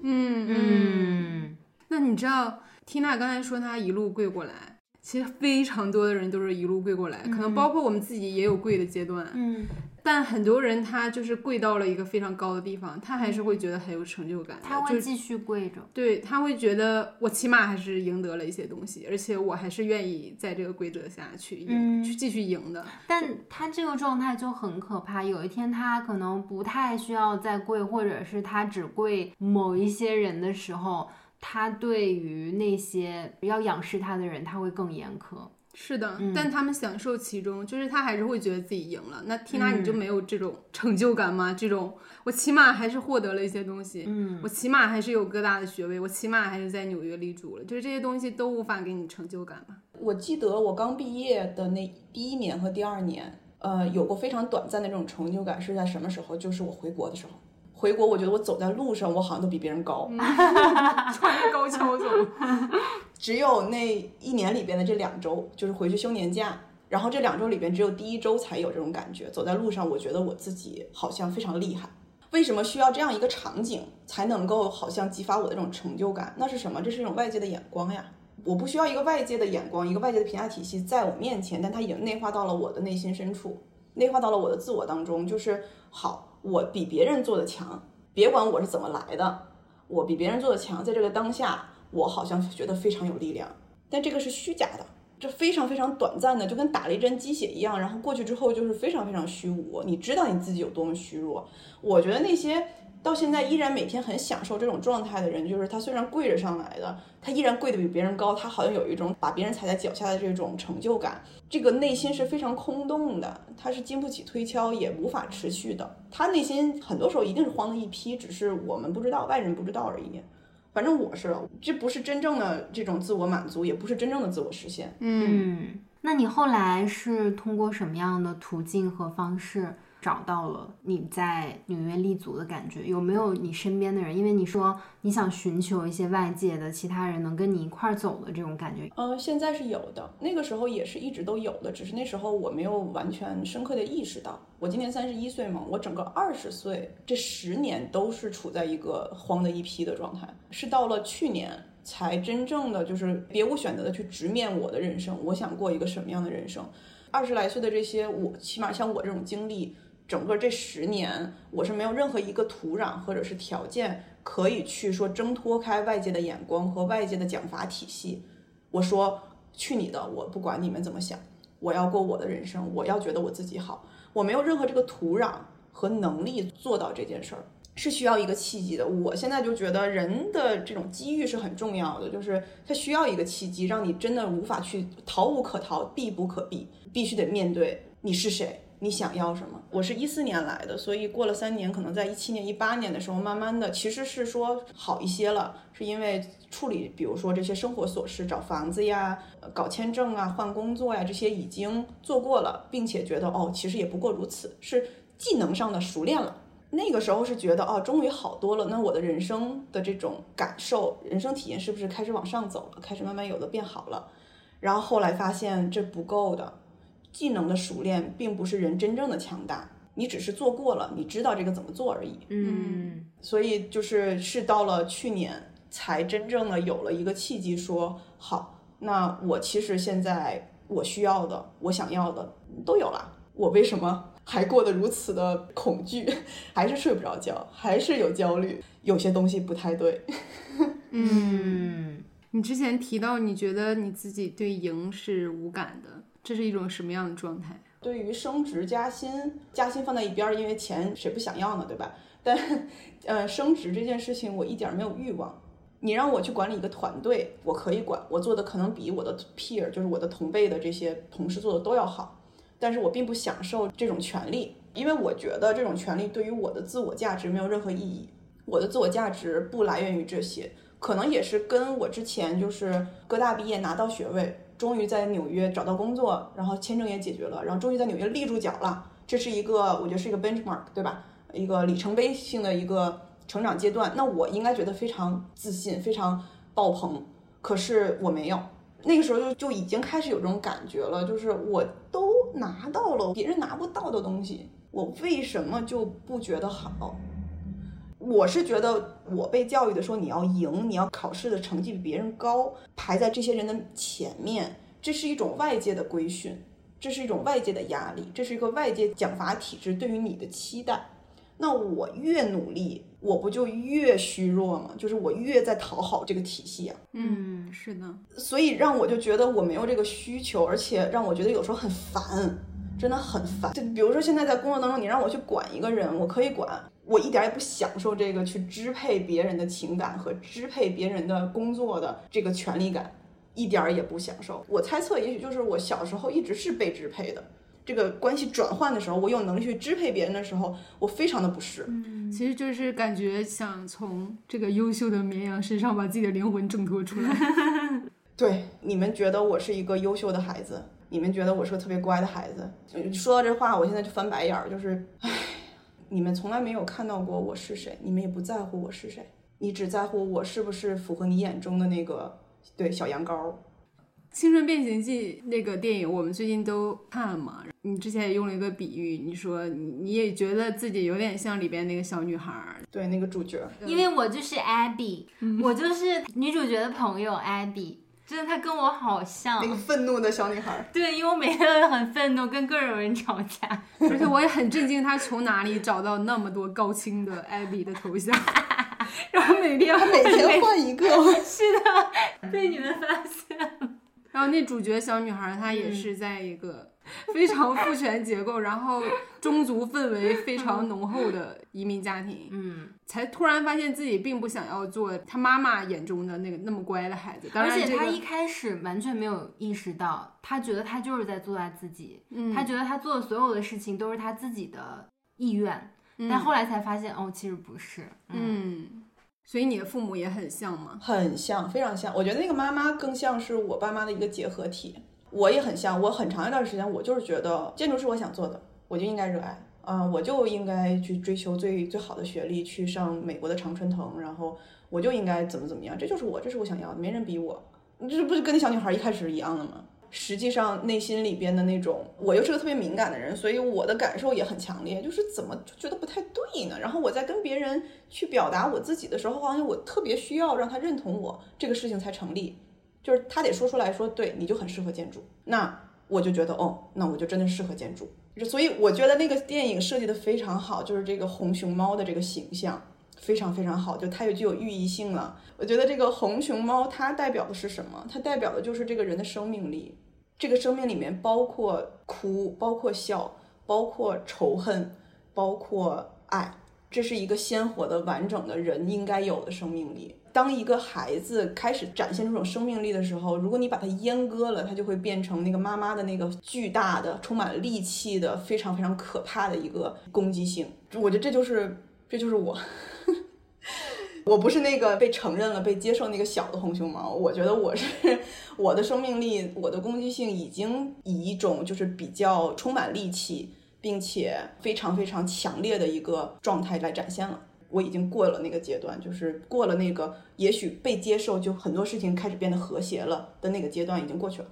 嗯嗯，那你知道缇娜刚才说她一路跪过来。其实非常多的人都是一路跪过来，可能包括我们自己也有跪的阶段。嗯，但很多人他就是跪到了一个非常高的地方，他还是会觉得很有成就感。他会继续跪着，对他会觉得我起码还是赢得了一些东西，而且我还是愿意在这个规则下去赢，去继续赢的。但他这个状态就很可怕。有一天他可能不太需要再跪，或者是他只跪某一些人的时候。他对于那些要仰视他的人，他会更严苛。是的，但他们享受其中，就是他还是会觉得自己赢了。那缇娜，你就没有这种成就感吗？这种我起码还是获得了一些东西，嗯，我起码还是有哥大的学位，我起码还是在纽约立足了。就是这些东西都无法给你成就感吗？我记得我刚毕业的那第一年和第二年，呃，有过非常短暂的这种成就感是在什么时候？就是我回国的时候。回国，我觉得我走在路上，我好像都比别人高，<laughs> 穿着高跷走。<laughs> 只有那一年里边的这两周，就是回去休年假，然后这两周里边只有第一周才有这种感觉。走在路上，我觉得我自己好像非常厉害。为什么需要这样一个场景才能够好像激发我的这种成就感？那是什么？这是一种外界的眼光呀。我不需要一个外界的眼光，一个外界的评价体系在我面前，但它已经内化到了我的内心深处，内化到了我的自我当中，就是好。我比别人做的强，别管我是怎么来的，我比别人做的强，在这个当下，我好像觉得非常有力量，但这个是虚假的，这非常非常短暂的，就跟打了一针鸡血一样，然后过去之后就是非常非常虚无，你知道你自己有多么虚弱，我觉得那些。到现在依然每天很享受这种状态的人，就是他虽然跪着上来的，他依然跪得比别人高，他好像有一种把别人踩在脚下的这种成就感。这个内心是非常空洞的，他是经不起推敲，也无法持续的。他内心很多时候一定是慌的一批，只是我们不知道，外人不知道而已。反反正我是，这不是真正的这种自我满足，也不是真正的自我实现。嗯，那你后来是通过什么样的途径和方式？找到了你在纽约立足的感觉，有没有你身边的人？因为你说你想寻求一些外界的其他人能跟你一块儿走的这种感觉。嗯，现在是有的，那个时候也是一直都有的，只是那时候我没有完全深刻的意识到。我今年三十一岁嘛，我整个二十岁这十年都是处在一个慌的一批的状态，是到了去年才真正的就是别无选择的去直面我的人生，我想过一个什么样的人生。二十来岁的这些我，起码像我这种经历。整个这十年，我是没有任何一个土壤或者是条件可以去说挣脱开外界的眼光和外界的奖罚体系。我说去你的，我不管你们怎么想，我要过我的人生，我要觉得我自己好。我没有任何这个土壤和能力做到这件事儿，是需要一个契机的。我现在就觉得人的这种机遇是很重要的，就是它需要一个契机，让你真的无法去逃无可逃，避不可避，必须得面对你是谁。你想要什么？我是一四年来的，所以过了三年，可能在一七年、一八年的时候，慢慢的其实是说好一些了，是因为处理，比如说这些生活琐事，找房子呀、搞签证啊、换工作呀，这些已经做过了，并且觉得哦，其实也不过如此，是技能上的熟练了。那个时候是觉得哦，终于好多了，那我的人生的这种感受、人生体验是不是开始往上走了？开始慢慢有的变好了。然后后来发现这不够的。技能的熟练并不是人真正的强大，你只是做过了，你知道这个怎么做而已。嗯，所以就是是到了去年才真正的有了一个契机，说好，那我其实现在我需要的、我想要的都有了，我为什么还过得如此的恐惧，<laughs> 还是睡不着觉，还是有焦虑，有些东西不太对。嗯，你之前提到你觉得你自己对赢是无感的。这是一种什么样的状态？对于升职加薪，加薪放在一边儿，因为钱谁不想要呢，对吧？但，呃，升职这件事情我一点没有欲望。你让我去管理一个团队，我可以管，我做的可能比我的 peer，就是我的同辈的这些同事做的都要好。但是我并不享受这种权利，因为我觉得这种权利对于我的自我价值没有任何意义。我的自我价值不来源于这些，可能也是跟我之前就是哥大毕业拿到学位。终于在纽约找到工作，然后签证也解决了，然后终于在纽约立住脚了。这是一个，我觉得是一个 benchmark，对吧？一个里程碑性的一个成长阶段。那我应该觉得非常自信，非常爆棚。可是我没有，那个时候就就已经开始有这种感觉了，就是我都拿到了别人拿不到的东西，我为什么就不觉得好？我是觉得，我被教育的说你要赢，你要考试的成绩比别人高，排在这些人的前面，这是一种外界的规训，这是一种外界的压力，这是一个外界奖罚体制对于你的期待。那我越努力，我不就越虚弱吗？就是我越在讨好这个体系啊。嗯，是的。所以让我就觉得我没有这个需求，而且让我觉得有时候很烦，真的很烦。就比如说现在在工作当中，你让我去管一个人，我可以管。我一点也不享受这个去支配别人的情感和支配别人的工作的这个权利感，一点儿也不享受。我猜测，也许就是我小时候一直是被支配的。这个关系转换的时候，我有能力去支配别人的时候，我非常的不适。嗯，其实就是感觉想从这个优秀的绵羊身上把自己的灵魂挣脱出来。<laughs> <laughs> 对，你们觉得我是一个优秀的孩子，你们觉得我是个特别乖的孩子。说到这话，我现在就翻白眼儿，就是，唉。你们从来没有看到过我是谁，你们也不在乎我是谁，你只在乎我是不是符合你眼中的那个对小羊羔。《青春变形记》那个电影我们最近都看了嘛？你之前也用了一个比喻，你说你你也觉得自己有点像里边那个小女孩，对那个主角，因为我就是 Abby，我就是女主角的朋友 Abby。真的，她跟我好像，那个愤怒的小女孩。对，因为我每天都很愤怒，跟各种人吵架，而且我也很震惊，她从哪里找到那么多高清的艾比的头像，<laughs> 然后每天每天换一个。<laughs> 是的，被你们发现了。然后那主角小女孩，她也是在一个。非常父权结构，然后宗族氛围非常浓厚的移民家庭，嗯，才突然发现自己并不想要做她妈妈眼中的那个那么乖的孩子。而且她一开始完全没有意识到，她觉得她就是在做她自己，她觉得她做的所有的事情都是她自己的意愿，但后来才发现，哦，其实不是，嗯。所以你的父母也很像吗？很像，非常像。我觉得那个妈妈更像是我爸妈的一个结合体。我也很像，我很长一段时间我就是觉得建筑是我想做的，我就应该热爱，啊、我就应该去追求最最好的学历，去上美国的常春藤，然后我就应该怎么怎么样，这就是我，这是我想要的，没人逼我。你这不是跟那小女孩一开始一样的吗？实际上内心里边的那种，我又是个特别敏感的人，所以我的感受也很强烈，就是怎么就觉得不太对呢？然后我在跟别人去表达我自己的时候，好像我特别需要让他认同我，这个事情才成立。就是他得说出来说，对，你就很适合建筑。那我就觉得，哦，那我就真的适合建筑。所以我觉得那个电影设计的非常好，就是这个红熊猫的这个形象非常非常好，就它也具有寓意性了。我觉得这个红熊猫它代表的是什么？它代表的就是这个人的生命力。这个生命里面包括哭，包括笑，包括仇恨，包括爱。这是一个鲜活的、完整的人应该有的生命力。当一个孩子开始展现这种生命力的时候，如果你把它阉割了，它就会变成那个妈妈的那个巨大的、充满戾气的、非常非常可怕的一个攻击性。我觉得这就是，这就是我。我不是那个被承认了、被接受那个小的红熊猫。我觉得我是我的生命力、我的攻击性已经以一种就是比较充满戾气，并且非常非常强烈的一个状态来展现了。我已经过了那个阶段，就是过了那个也许被接受，就很多事情开始变得和谐了的那个阶段，已经过去了。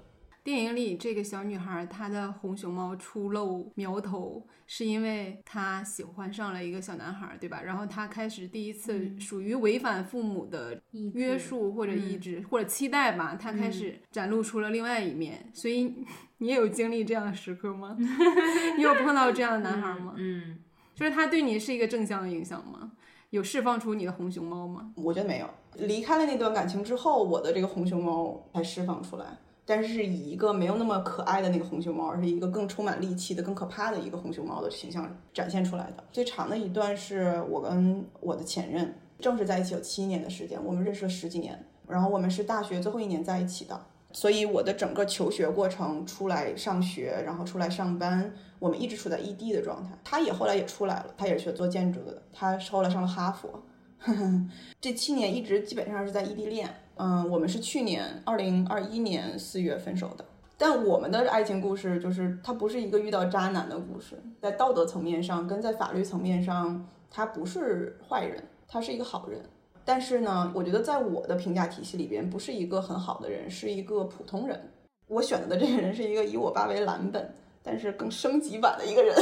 电影里这个小女孩，她的红熊猫初露苗头，是因为她喜欢上了一个小男孩，对吧？然后她开始第一次属于违反父母的约束或者意志、或者期待吧，她开始展露出了另外一面。所以你也有经历这样的时刻吗？<laughs> 你有碰到这样的男孩吗？嗯，就是他对你是一个正向的影响吗？有释放出你的红熊猫吗？我觉得没有。离开了那段感情之后，我的这个红熊猫才释放出来，但是以一个没有那么可爱的那个红熊猫，而是一个更充满戾气的、更可怕的一个红熊猫的形象展现出来的。最长的一段是我跟我的前任正式在一起有七年的时间，我们认识了十几年，然后我们是大学最后一年在一起的。所以我的整个求学过程，出来上学，然后出来上班，我们一直处在异地的状态。他也后来也出来了，他也是学做建筑的，他后来上了哈佛。<laughs> 这七年一直基本上是在异地恋。嗯，我们是去年二零二一年四月分手的。但我们的爱情故事就是，它不是一个遇到渣男的故事，在道德层面上跟在法律层面上，他不是坏人，他是一个好人。但是呢，我觉得在我的评价体系里边，不是一个很好的人，是一个普通人。我选择的这个人是一个以我爸为蓝本，但是更升级版的一个人。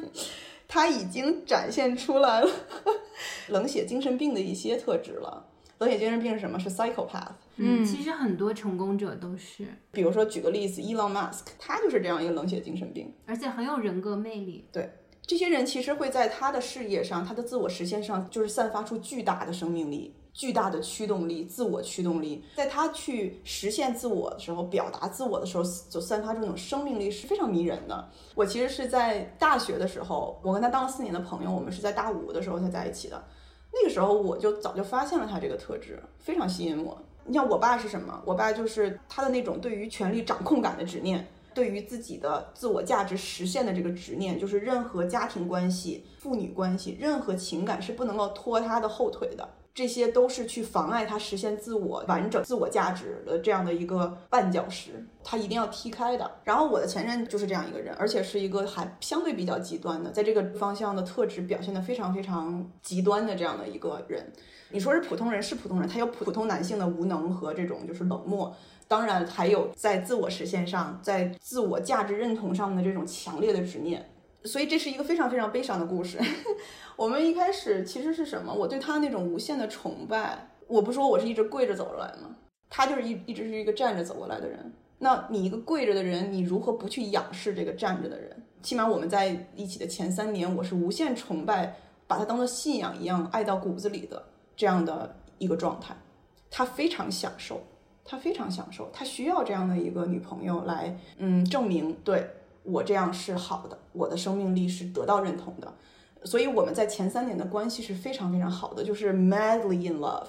<laughs> 他已经展现出来了 <laughs> 冷血精神病的一些特质了。冷血精神病是什么？是 psychopath。嗯其实很多成功者都是，比如说举个例子，Elon Musk，他就是这样一个冷血精神病。而且很有人格魅力。对这些人其实会在他的事业上、他的自我实现上，就是散发出巨大的生命力、巨大的驱动力、自我驱动力。在他去实现自我的时候、表达自我的时候，就散发出那种生命力是非常迷人的。我其实是在大学的时候，我跟他当了四年的朋友，我们是在大五的时候才在一起的。那个时候我就早就发现了他这个特质，非常吸引我。你像我爸是什么？我爸就是他的那种对于权力掌控感的执念。对于自己的自我价值实现的这个执念，就是任何家庭关系、父女关系、任何情感是不能够拖他的后腿的，这些都是去妨碍他实现自我完整、自我价值的这样的一个绊脚石，他一定要踢开的。然后我的前任就是这样一个人，而且是一个还相对比较极端的，在这个方向的特质表现得非常非常极端的这样的一个人。你说是普通人是普通人，他有普通男性的无能和这种就是冷漠。当然，还有在自我实现上，在自我价值认同上的这种强烈的执念，所以这是一个非常非常悲伤的故事。<laughs> 我们一开始其实是什么？我对他那种无限的崇拜，我不说我是一直跪着走过来吗？他就是一一直是一个站着走过来的人。那你一个跪着的人，你如何不去仰视这个站着的人？起码我们在一起的前三年，我是无限崇拜，把他当做信仰一样爱到骨子里的这样的一个状态。他非常享受。他非常享受，他需要这样的一个女朋友来，嗯，证明对我这样是好的，我的生命力是得到认同的。所以我们在前三年的关系是非常非常好的，就是 madly in love，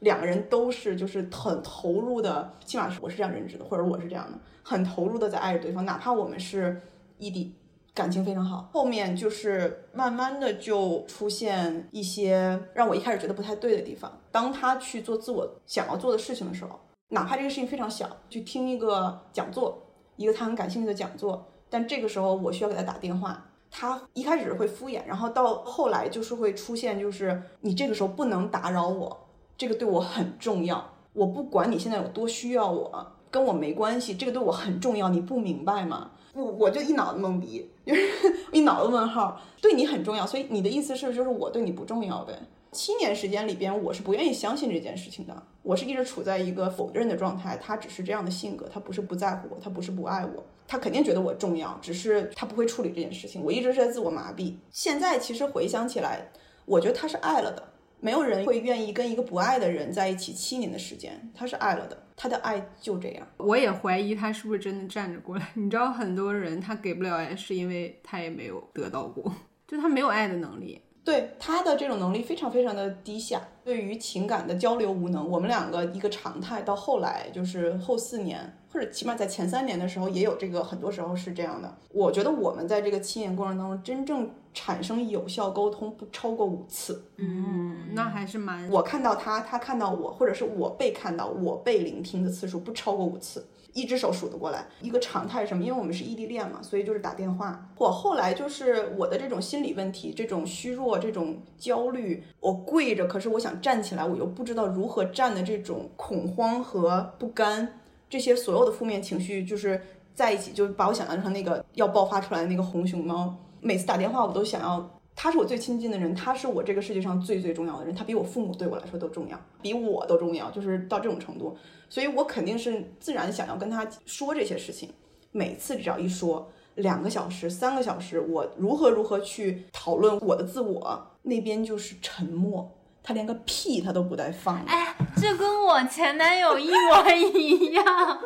两个人都是就是很投入的，起码是我是这样认知的，或者我是这样的，很投入的在爱着对方，哪怕我们是异地，感情非常好。后面就是慢慢的就出现一些让我一开始觉得不太对的地方。当他去做自我想要做的事情的时候，哪怕这个事情非常小，去听一个讲座，一个他很感兴趣的讲座，但这个时候我需要给他打电话。他一开始会敷衍，然后到后来就是会出现，就是你这个时候不能打扰我，这个对我很重要。我不管你现在有多需要我，跟我没关系，这个对我很重要，你不明白吗？我，我就一脑子懵逼，就是 <laughs> 一脑子问号。对你很重要，所以你的意思是就是我对你不重要呗？七年时间里边，我是不愿意相信这件事情的，我是一直处在一个否认的状态。他只是这样的性格，他不是不在乎我，他不是不爱我。他肯定觉得我重要，只是他不会处理这件事情。我一直是在自我麻痹。现在其实回想起来，我觉得他是爱了的。没有人会愿意跟一个不爱的人在一起七年的时间，他是爱了的。他的爱就这样。我也怀疑他是不是真的站着过来。你知道，很多人他给不了爱，是因为他也没有得到过，就他没有爱的能力。对他的这种能力非常非常的低下，对于情感的交流无能。我们两个一个常态，到后来就是后四年。或者起码在前三年的时候也有这个，很多时候是这样的。我觉得我们在这个七年过程当中，真正产生有效沟通不超过五次。嗯，那还是蛮……我看到他，他看到我，或者是我被看到、我被聆听的次数不超过五次，一只手数得过来。一个常态是什么？因为我们是异地恋嘛，所以就是打电话。我后来就是我的这种心理问题，这种虚弱、这种焦虑，我跪着，可是我想站起来，我又不知道如何站的这种恐慌和不甘。这些所有的负面情绪就是在一起，就把我想象成那个要爆发出来的那个红熊猫。每次打电话，我都想要，他是我最亲近的人，他是我这个世界上最最重要的人，他比我父母对我来说都重要，比我都重要，就是到这种程度。所以我肯定是自然想要跟他说这些事情。每次只要一说两个小时、三个小时，我如何如何去讨论我的自我，那边就是沉默。他连个屁他都不带放的，哎，这跟我前男友一模一样。<laughs>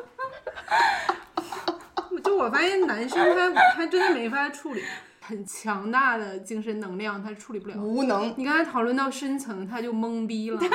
就我发现男生他他真的没法处理。很强大的精神能量，他处理不了。无能。你刚才讨论到深层，他就懵逼了。对，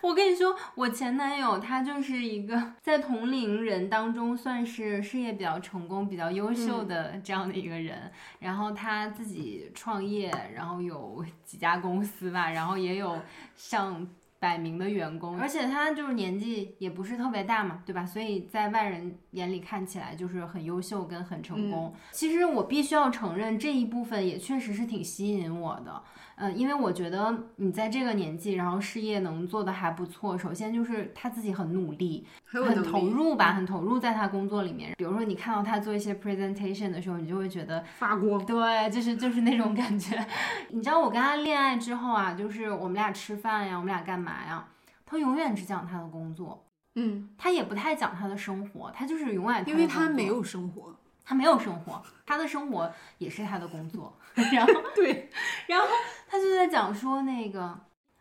我跟你说，我前男友他就是一个在同龄人当中算是事业比较成功、比较优秀的这样的一个人。然后他自己创业，然后有几家公司吧，然后也有上。百名的员工，而且他就是年纪也不是特别大嘛，对吧？所以在外人眼里看起来就是很优秀跟很成功。其实我必须要承认，这一部分也确实是挺吸引我的。嗯，因为我觉得你在这个年纪，然后事业能做的还不错。首先就是他自己很努力，很投入吧，很投入在他工作里面。比如说你看到他做一些 presentation 的时候，你就会觉得发光。对，就是就是那种感觉。你知道我跟他恋爱之后啊，就是我们俩吃饭呀，我们俩干嘛呀？他永远只讲他的工作，嗯，他也不太讲他的生活，他就是永远因为他没有生活。他没有生活，他的生活也是他的工作。然后对，<laughs> 然后他就在讲说那个，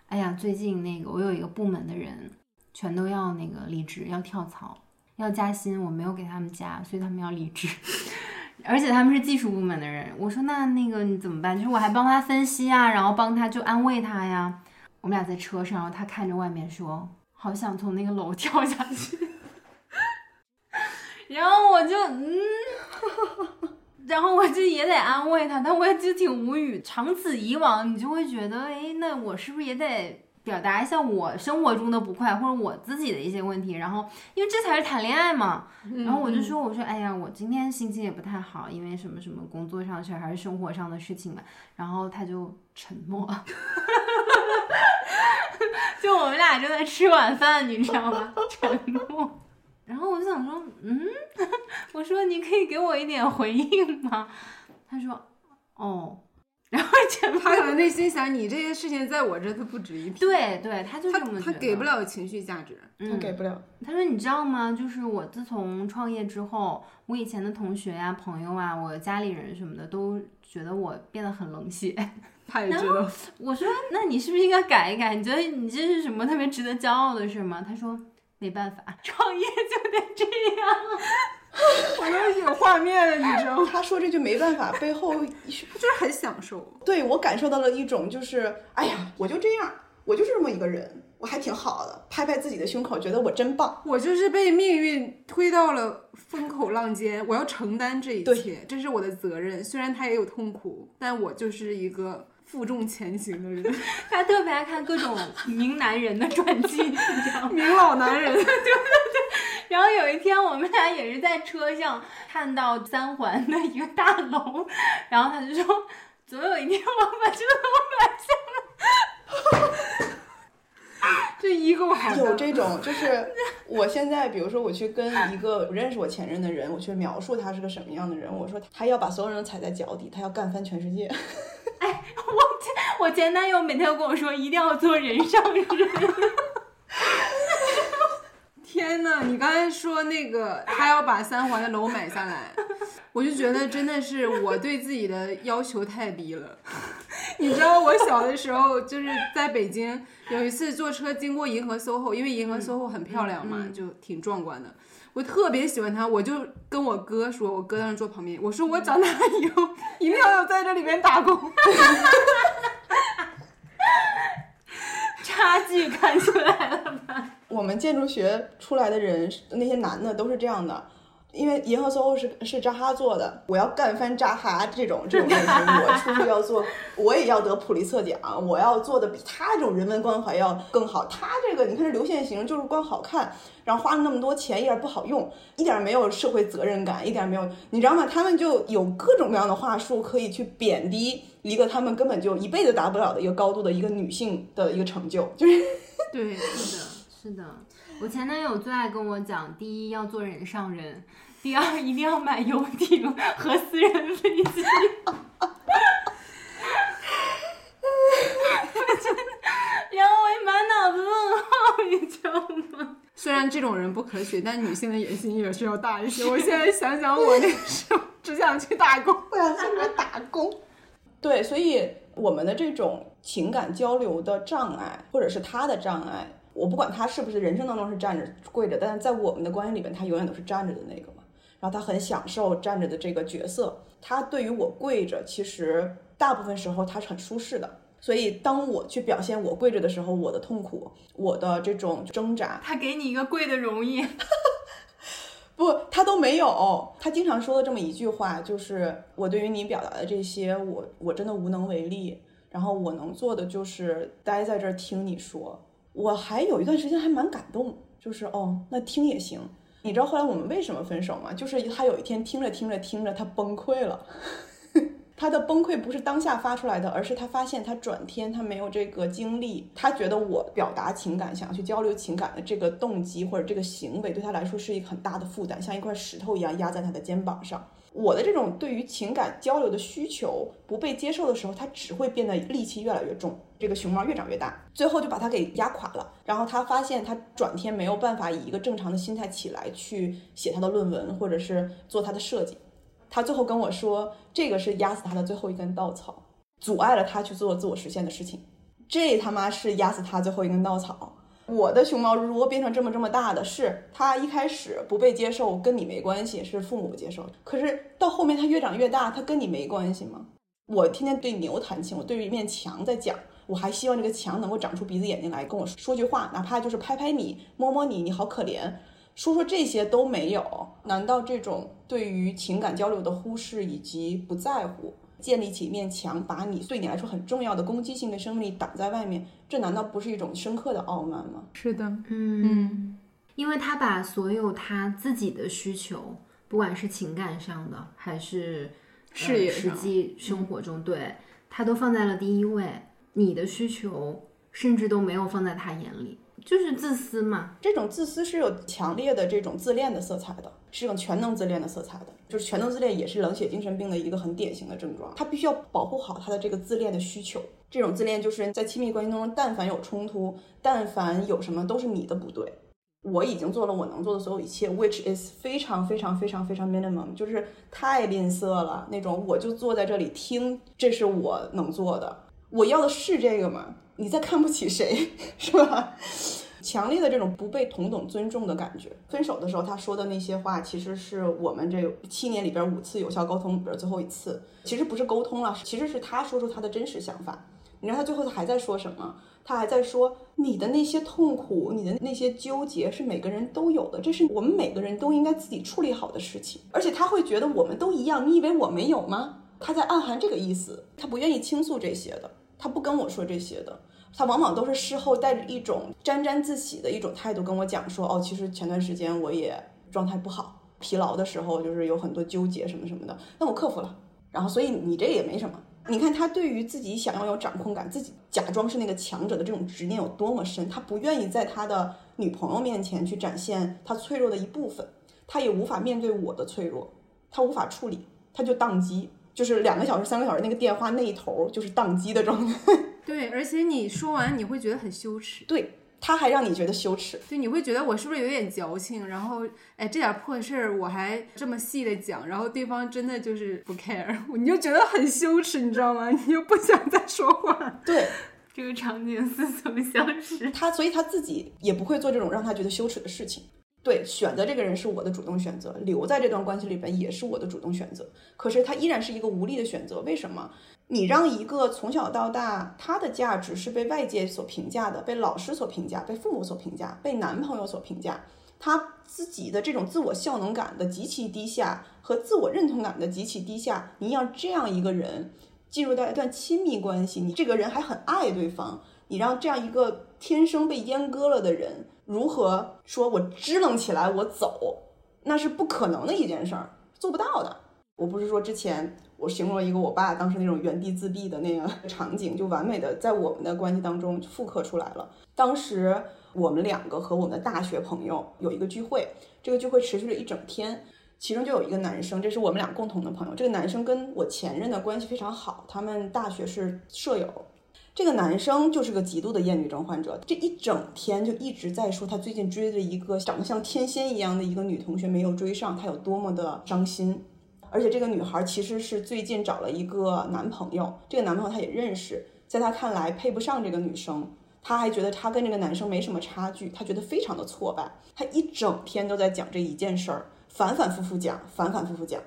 哎呀，最近那个我有一个部门的人全都要那个离职，要跳槽，要加薪，我没有给他们加，所以他们要离职。<laughs> 而且他们是技术部门的人，我说那那个你怎么办？就是我还帮他分析啊，然后帮他就安慰他呀。我们俩在车上，然后他看着外面说，好想从那个楼 <laughs> 跳下去。然后我就嗯。然后我就也得安慰他，但我也就挺无语。长此以往，你就会觉得，哎，那我是不是也得表达一下我生活中的不快，或者我自己的一些问题？然后，因为这才是谈恋爱嘛。然后我就说，我说，哎呀，我今天心情也不太好，因为什么什么工作上事儿还是生活上的事情嘛。然后他就沉默，<laughs> 就我们俩正在吃晚饭，你知道吗？沉默。然后我就想说，嗯，<laughs> 我说你可以给我一点回应吗？他说，哦，然后他可能内心想，你这些事情在我这都不值一提。对对，他就这么他给不了情绪价值，他给不了。他说，你知道吗？就是我自从创业之后，我以前的同学呀、朋友啊、我家里人什么的，都觉得我变得很冷血。<laughs> 他也觉得。我说，那你是不是应该改一改？你觉得你这是什么特别值得骄傲的事吗？他说。没办法，创业就得这样。<laughs> 我都有画面了，你知道吗？他说这句没办法，背后 <laughs> 就是很享受。对我感受到了一种，就是哎呀，我就这样，我就是这么一个人，我还挺好的，拍拍自己的胸口，觉得我真棒。我就是被命运推到了风口浪尖，我要承担这一切，这是我的责任。虽然他也有痛苦，但我就是一个负重前行的人。<laughs> 他特别爱看各种名男人的传记，你知道吗？名老男人。<laughs> 对对对。然后有一天，我们俩也是在车上看到三环的一个大楼，然后他就说：“总有一天我把这个楼买下来。<laughs> ”这一个还有这种，就是我现在，比如说我去跟一个不认识我前任的人，我去描述他是个什么样的人，我说他要把所有人都踩在脚底，他要干翻全世界。哎，我前男友每天都跟我说，一定要做人上人。<laughs> 天呐，你刚才说那个他要把三环的楼买下来，我就觉得真的是我对自己的要求太低了。<laughs> 你知道我小的时候就是在北京，有一次坐车经过银河 SOHO，因为银河 SOHO 很漂亮嘛，就挺壮观的。我特别喜欢它，我就跟我哥说，我哥当时坐旁边，我说我长大以后一定要在这里面打工。<laughs> 差距看出来了吧？我们建筑学出来的人，那些男的都是这样的。因为银河 SOHO 是是扎哈做的，我要干翻扎哈这种这种类型，我出去要做，<laughs> 我也要得普利策奖，我要做的比他这种人文关怀要更好。他这个你看这流线型就是光好看，然后花了那么多钱一点不好用，一点没有社会责任感，一点没有，你知道吗？他们就有各种各样的话术可以去贬低一个他们根本就一辈子达不了的一个高度的一个女性的一个成就，就是 <laughs> 对，是的，是的。我前男友最爱跟我讲，第一要做人上人，第二一定要买游艇和私人飞机。<laughs> 然后我也满脑子问号，你知道吗？虽然这种人不可取，但女性的野心也是要大一些。我现在想想，我那时候只想去打工，不想去打工。对，所以我们的这种情感交流的障碍，或者是他的障碍。我不管他是不是人生当中是站着跪着，但是在我们的关系里边，他永远都是站着的那个嘛。然后他很享受站着的这个角色。他对于我跪着，其实大部分时候他是很舒适的。所以当我去表现我跪着的时候，我的痛苦，我的这种挣扎，他给你一个跪的容易，<laughs> 不，他都没有。他经常说的这么一句话，就是我对于你表达的这些，我我真的无能为力。然后我能做的就是待在这儿听你说。我还有一段时间还蛮感动，就是哦，那听也行。你知道后来我们为什么分手吗？就是他有一天听着听着听着，他崩溃了。他的崩溃不是当下发出来的，而是他发现他转天他没有这个精力。他觉得我表达情感、想要去交流情感的这个动机或者这个行为，对他来说是一个很大的负担，像一块石头一样压在他的肩膀上。我的这种对于情感交流的需求不被接受的时候，他只会变得戾气越来越重，这个熊猫越长越大，最后就把他给压垮了。然后他发现他转天没有办法以一个正常的心态起来去写他的论文，或者是做他的设计。他最后跟我说，这个是压死他的最后一根稻草，阻碍了他去做自我实现的事情。这他妈是压死他最后一根稻草。我的熊猫如果变成这么这么大的，是他一开始不被接受，跟你没关系，是父母不接受。可是到后面它越长越大，它跟你没关系吗？我天天对牛弹琴，我对着一面墙在讲，我还希望这个墙能够长出鼻子眼睛来跟我说句话，哪怕就是拍拍你、摸摸你，你好可怜，说说这些都没有。难道这种对于情感交流的忽视以及不在乎？建立起一面墙，把你对你来说很重要的攻击性的生命力挡在外面，这难道不是一种深刻的傲慢吗？是的，嗯，因为他把所有他自己的需求，不管是情感上的还是事业、实际生活中，对他都放在了第一位，你的需求甚至都没有放在他眼里。就是自私嘛，这种自私是有强烈的这种自恋的色彩的，是一种全能自恋的色彩的。就是全能自恋也是冷血精神病的一个很典型的症状。他必须要保护好他的这个自恋的需求。这种自恋就是在亲密关系当中，但凡有冲突，但凡有什么都是你的不对。我已经做了我能做的所有一切，which is 非常非常非常非常 minimum，就是太吝啬了那种。我就坐在这里听，这是我能做的。我要的是这个吗？你在看不起谁，是吧？强烈的这种不被同等尊重的感觉。分手的时候他说的那些话，其实是我们这七年里边五次有效沟通里边最后一次。其实不是沟通了，其实是他说出他的真实想法。你知道他最后他还在说什么？他还在说你的那些痛苦，你的那些纠结是每个人都有的，这是我们每个人都应该自己处理好的事情。而且他会觉得我们都一样，你以为我没有吗？他在暗含这个意思，他不愿意倾诉这些的，他不跟我说这些的，他往往都是事后带着一种沾沾自喜的一种态度跟我讲说，哦，其实前段时间我也状态不好，疲劳的时候就是有很多纠结什么什么的，但我克服了。然后，所以你这也没什么。你看他对于自己想要有掌控感，自己假装是那个强者的这种执念有多么深，他不愿意在他的女朋友面前去展现他脆弱的一部分，他也无法面对我的脆弱，他无法处理，他就宕机，就是两个小时、三个小时那个电话那一头就是宕机的状态。<laughs> 对，而且你说完你会觉得很羞耻。对。他还让你觉得羞耻，对，你会觉得我是不是有点矫情？然后，哎，这点破事儿我还这么细的讲，然后对方真的就是不 care，你就觉得很羞耻，你知道吗？你就不想再说话。对，这个场景似曾相识。他，所以他自己也不会做这种让他觉得羞耻的事情。对，选择这个人是我的主动选择，留在这段关系里边也是我的主动选择。可是他依然是一个无力的选择，为什么？你让一个从小到大，他的价值是被外界所评价的，被老师所评价，被父母所评价，被男朋友所评价，他自己的这种自我效能感的极其低下和自我认同感的极其低下，你让这样一个人进入到一段亲密关系，你这个人还很爱对方，你让这样一个天生被阉割了的人，如何说我支棱起来我走，那是不可能的一件事儿，做不到的。我不是说之前。我形容了一个我爸当时那种原地自闭的那个场景，就完美的在我们的关系当中复刻出来了。当时我们两个和我们的大学朋友有一个聚会，这个聚会持续了一整天，其中就有一个男生，这是我们俩共同的朋友。这个男生跟我前任的关系非常好，他们大学是舍友。这个男生就是个极度的厌女症患者，这一整天就一直在说他最近追的一个长得像天仙一样的一个女同学没有追上，他有多么的伤心。而且这个女孩其实是最近找了一个男朋友，这个男朋友他也认识，在他看来配不上这个女生，他还觉得他跟这个男生没什么差距，他觉得非常的挫败。他一整天都在讲这一件事儿，反反复复讲，反反复复讲。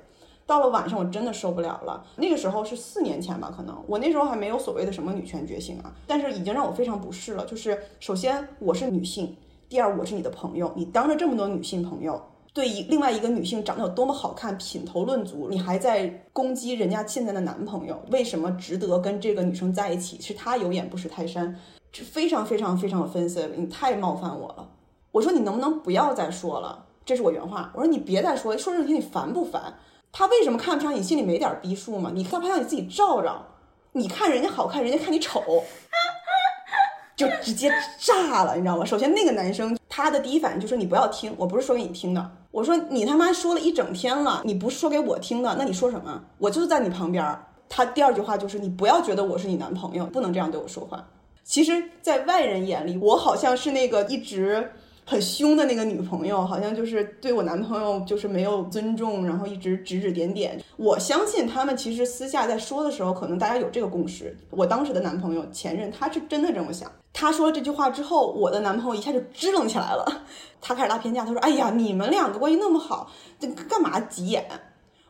到了晚上，我真的受不了了。那个时候是四年前吧，可能我那时候还没有所谓的什么女权觉醒啊，但是已经让我非常不适了。就是首先我是女性，第二我是你的朋友，你当着这么多女性朋友。对一另外一个女性长得有多么好看，品头论足，你还在攻击人家现在的男朋友，为什么值得跟这个女生在一起？是他有眼不识泰山，这非常非常非常 offensive，你太冒犯我了。我说你能不能不要再说了？这是我原话。我说你别再说，说这些你烦不烦？他为什么看不上你？心里没点逼数吗？你看不上你自己照照，你看人家好看，人家看你丑。<laughs> 就直接炸了，你知道吗？首先那个男生他的第一反应就是你不要听，我不是说给你听的。我说你他妈说了一整天了，你不是说给我听的，那你说什么？我就是在你旁边。他第二句话就是你不要觉得我是你男朋友，不能这样对我说话。其实，在外人眼里，我好像是那个一直。很凶的那个女朋友，好像就是对我男朋友就是没有尊重，然后一直指指点点。我相信他们其实私下在说的时候，可能大家有这个共识。我当时的男朋友前任，他是真的这么想。他说了这句话之后，我的男朋友一下就支棱起来了，<laughs> 他开始拉偏架。他说：“哎呀，你们两个关系那么好，这干嘛急眼？”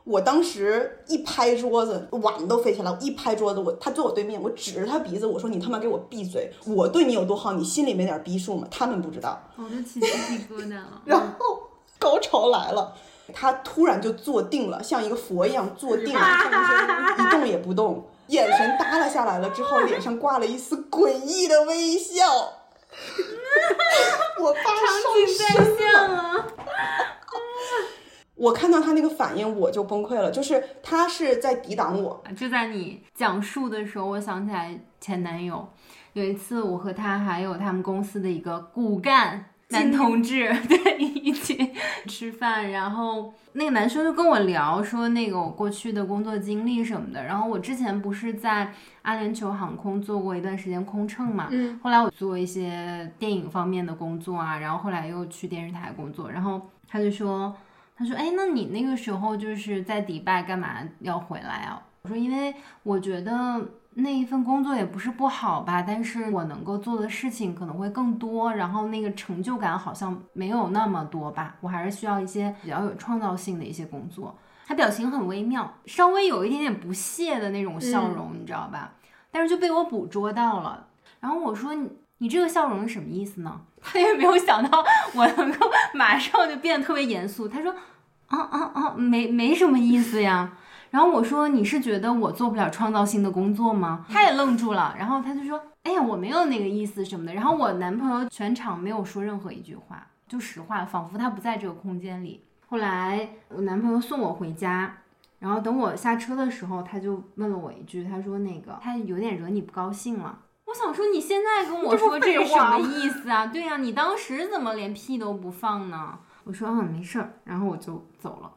我当时一拍桌子，碗都飞起来。我一拍桌子，我他坐我对面，我指着他鼻子，我说：“你他妈给我闭嘴！我对你有多好，你心里没点逼数吗？他们不知道。”我都起鸡皮疙瘩了。然后高潮来了，他突然就坐定了，像一个佛一样坐定了，<laughs> 一动也不动，眼神耷拉下来了之后，脸上挂了一丝诡异的微笑。我爸上身了。我看到他那个反应，我就崩溃了。就是他是在抵挡我。就在你讲述的时候，我想起来前男友。有一次，我和他还有他们公司的一个骨干男同志，<laughs> 对，一起吃饭。然后那个男生就跟我聊说，那个我过去的工作经历什么的。然后我之前不是在阿联酋航空做过一段时间空乘嘛，嗯，后来我做一些电影方面的工作啊，然后后来又去电视台工作。然后他就说。他说：“哎，那你那个时候就是在迪拜干嘛要回来啊？”我说：“因为我觉得那一份工作也不是不好吧，但是我能够做的事情可能会更多，然后那个成就感好像没有那么多吧。我还是需要一些比较有创造性的一些工作。”他表情很微妙，稍微有一点点不屑的那种笑容，你知道吧？但是就被我捕捉到了。然后我说你这个笑容是什么意思呢？<laughs> 他也没有想到我能够马上就变得特别严肃。他说，啊啊啊，没没什么意思呀。然后我说你是觉得我做不了创造性的工作吗？他也愣住了，然后他就说，哎呀，我没有那个意思什么的。然后我男朋友全场没有说任何一句话，就实话，仿佛他不在这个空间里。后来我男朋友送我回家。然后等我下车的时候，他就问了我一句，他说：“那个他有点惹你不高兴了。”我想说，你现在跟我说这是什么意思啊？对呀，你当时怎么连屁都不放呢？我说：“嗯，没事儿。”然后我就走了。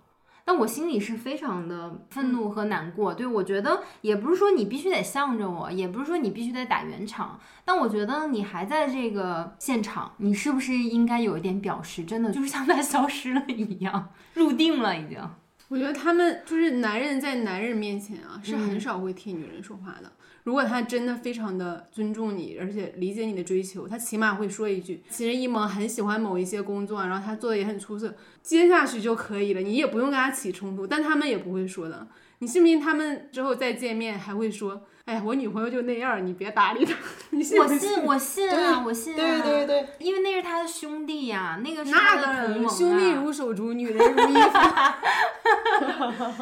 但我心里是非常的愤怒和难过。对我觉得也不是说你必须得向着我，也不是说你必须得打圆场。但我觉得你还在这个现场，你是不是应该有一点表示？真的就是像他消失了一样，入定了已经。我觉得他们就是男人在男人面前啊，是很少会替女人说话的。如果他真的非常的尊重你，而且理解你的追求，他起码会说一句：“其实一萌很喜欢某一些工作，然后他做的也很出色，接下去就可以了。”你也不用跟他起冲突，但他们也不会说的。你信不信他们之后再见面还会说？哎，我女朋友就那样，你别搭理她。我信，我信啊，我信。对对对，因为那是他的兄弟呀，那个是他的同盟兄弟如手足，女人如衣服。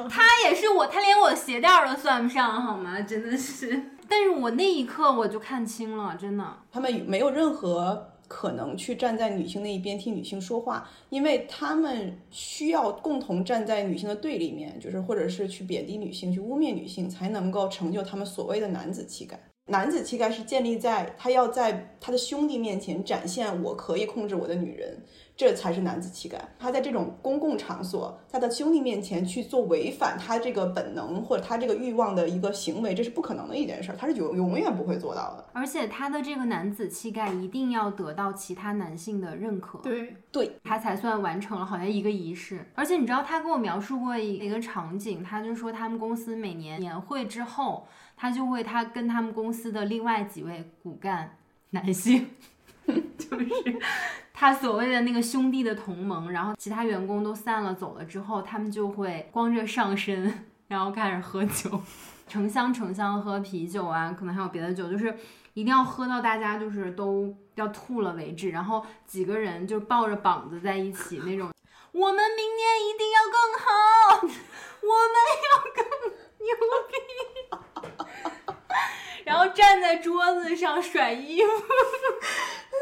他也是我，他连我的鞋垫都算不上，好吗？真的是。但是我那一刻我就看清了，真的。他们没有任何。可能去站在女性那一边替女性说话，因为他们需要共同站在女性的对立面，就是或者是去贬低女性、去污蔑女性，才能够成就他们所谓的男子气概。男子气概是建立在他要在他的兄弟面前展现我可以控制我的女人。这才是男子气概。他在这种公共场所，他的兄弟面前去做违反他这个本能或者他这个欲望的一个行为，这是不可能的一件事，他是永永远不会做到的。而且他的这个男子气概一定要得到其他男性的认可，对对，他才算完成了好像一个仪式。而且你知道，他跟我描述过一个场景，他就说他们公司每年年会之后，他就会他跟他们公司的另外几位骨干男性。<laughs> 就是他所谓的那个兄弟的同盟，然后其他员工都散了走了之后，他们就会光着上身，然后开始喝酒，成箱成箱喝啤酒啊，可能还有别的酒，就是一定要喝到大家就是都要吐了为止，然后几个人就抱着膀子在一起那种，我们明年一定要更好，我们要更牛逼。然后站在桌子上甩衣服，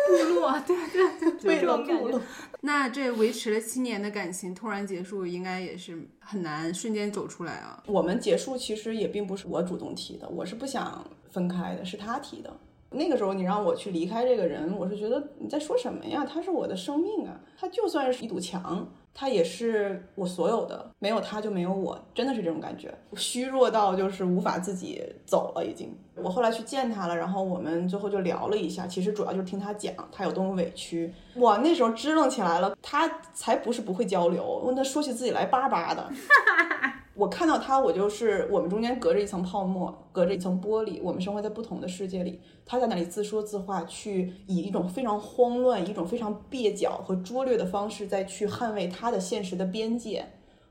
部落，对对对，部落部落。那这维持了七年的感情突然结束，应该也是很难瞬间走出来啊。我们结束其实也并不是我主动提的，我是不想分开的，是他提的。那个时候你让我去离开这个人，我是觉得你在说什么呀？他是我的生命啊，他就算是一堵墙。他也是我所有的，没有他就没有我，真的是这种感觉，虚弱到就是无法自己走了已经。我后来去见他了，然后我们最后就聊了一下，其实主要就是听他讲他有多么委屈。我那时候支棱起来了，他才不是不会交流，问他说起自己来叭叭的。<laughs> 我看到他，我就是我们中间隔着一层泡沫，隔着一层玻璃，我们生活在不同的世界里。他在那里自说自话，去以一种非常慌乱、一种非常蹩脚和拙劣的方式，再去捍卫他的现实的边界。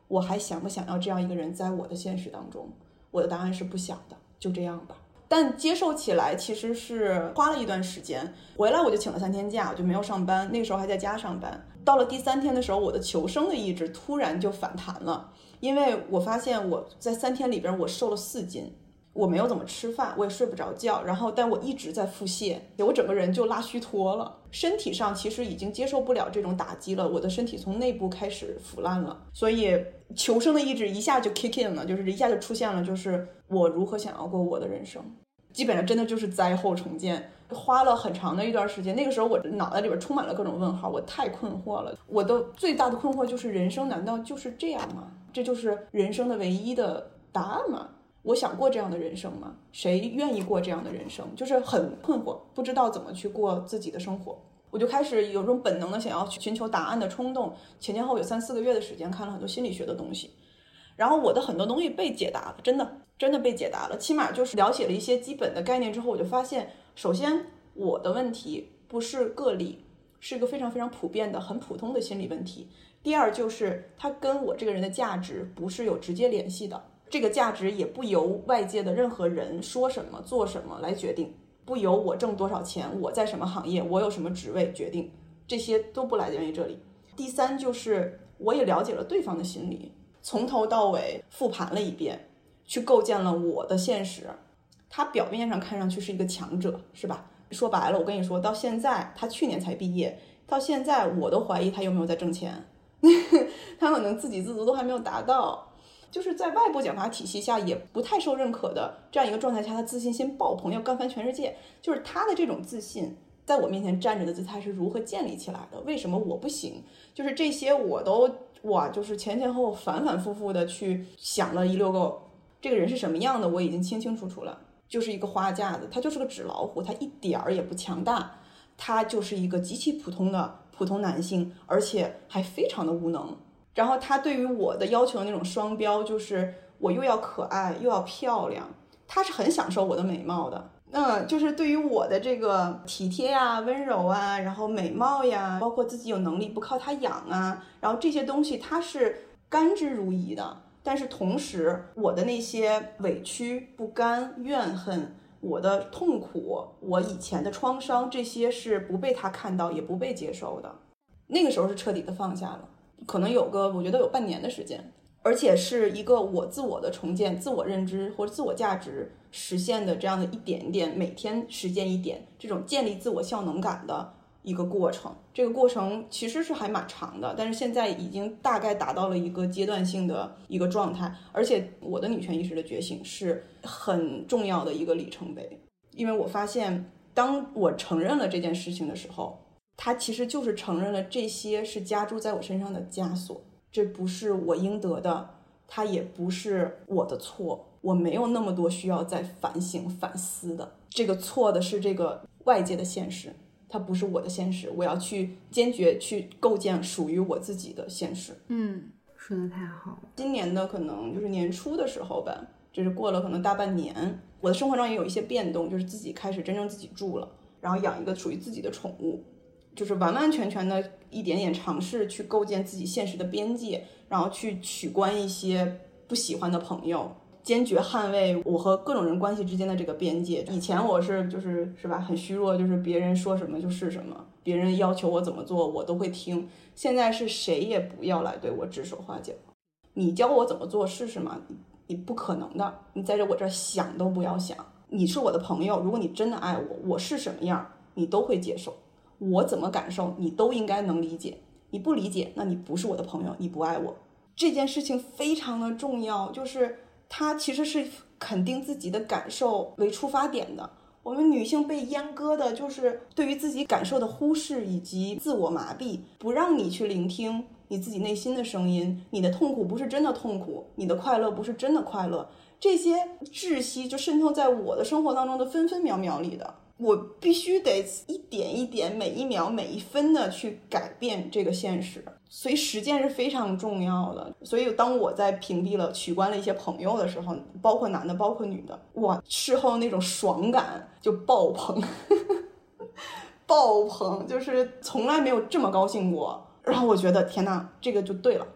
我还想不想要这样一个人在我的现实当中？我的答案是不想的，就这样吧。但接受起来其实是花了一段时间。回来我就请了三天假，我就没有上班。那时候还在家上班。到了第三天的时候，我的求生的意志突然就反弹了。因为我发现我在三天里边我瘦了四斤，我没有怎么吃饭，我也睡不着觉，然后但我一直在腹泻，我整个人就拉虚脱了，身体上其实已经接受不了这种打击了，我的身体从内部开始腐烂了，所以求生的意志一下就 kick in 了，就是一下就出现了，就是我如何想要过我的人生，基本上真的就是灾后重建，花了很长的一段时间，那个时候我脑袋里边充满了各种问号，我太困惑了，我的最大的困惑就是人生难道就是这样吗？这就是人生的唯一的答案吗？我想过这样的人生吗？谁愿意过这样的人生？就是很困惑，不知道怎么去过自己的生活。我就开始有种本能的想要去寻求答案的冲动。前前后有三四个月的时间，看了很多心理学的东西，然后我的很多东西被解答了，真的真的被解答了。起码就是了解了一些基本的概念之后，我就发现，首先我的问题不是个例，是一个非常非常普遍的、很普通的心理问题。第二就是他跟我这个人的价值不是有直接联系的，这个价值也不由外界的任何人说什么做什么来决定，不由我挣多少钱，我在什么行业，我有什么职位决定，这些都不来源于这里。第三就是我也了解了对方的心理，从头到尾复盘了一遍，去构建了我的现实。他表面上看上去是一个强者，是吧？说白了，我跟你说到现在，他去年才毕业，到现在我都怀疑他有没有在挣钱，<laughs> 他可能自给自足都还没有达到。就是在外部奖罚体系下也不太受认可的这样一个状态下，他自信心爆棚，要干翻全世界。就是他的这种自信，在我面前站着的姿态是如何建立起来的？为什么我不行？就是这些我都哇，就是前前后后反反复复的去想了一溜够。这个人是什么样的，我已经清清楚楚了，就是一个花架子，他就是个纸老虎，他一点儿也不强大，他就是一个极其普通的普通男性，而且还非常的无能。然后他对于我的要求的那种双标，就是我又要可爱又要漂亮，他是很享受我的美貌的。嗯，就是对于我的这个体贴呀、温柔啊，然后美貌呀，包括自己有能力不靠他养啊，然后这些东西他是甘之如饴的。但是同时，我的那些委屈、不甘、怨恨，我的痛苦，我以前的创伤，这些是不被他看到，也不被接受的。那个时候是彻底的放下了。可能有个，我觉得有半年的时间，而且是一个我自我的重建、自我认知或者自我价值实现的这样的一点点，每天实践一点，这种建立自我效能感的一个过程。这个过程其实是还蛮长的，但是现在已经大概达到了一个阶段性的一个状态。而且我的女权意识的觉醒是很重要的一个里程碑，因为我发现，当我承认了这件事情的时候。他其实就是承认了这些是加注在我身上的枷锁，这不是我应得的，它也不是我的错，我没有那么多需要再反省反思的。这个错的是这个外界的现实，它不是我的现实，我要去坚决去构建属于我自己的现实。嗯，说的太好了。今年的可能就是年初的时候吧，就是过了可能大半年，我的生活中也有一些变动，就是自己开始真正自己住了，然后养一个属于自己的宠物。就是完完全全的一点点尝试去构建自己现实的边界，然后去取关一些不喜欢的朋友，坚决捍卫我和各种人关系之间的这个边界。以前我是就是是吧，很虚弱，就是别人说什么就是什么，别人要求我怎么做我都会听。现在是谁也不要来对我指手画脚，你教我怎么做试试吗？你不可能的，你在这我这想都不要想。你是我的朋友，如果你真的爱我，我是什么样，你都会接受。我怎么感受，你都应该能理解。你不理解，那你不是我的朋友，你不爱我。这件事情非常的重要，就是它其实是肯定自己的感受为出发点的。我们女性被阉割的就是对于自己感受的忽视以及自我麻痹，不让你去聆听你自己内心的声音。你的痛苦不是真的痛苦，你的快乐不是真的快乐。这些窒息就渗透在我的生活当中的分分秒秒里的。我必须得一点一点、每一秒每一分的去改变这个现实，所以实践是非常重要的。所以当我在屏蔽了、取关了一些朋友的时候，包括男的，包括女的，我，事后那种爽感就爆棚，<laughs> 爆棚，就是从来没有这么高兴过。然后我觉得，天呐，这个就对了。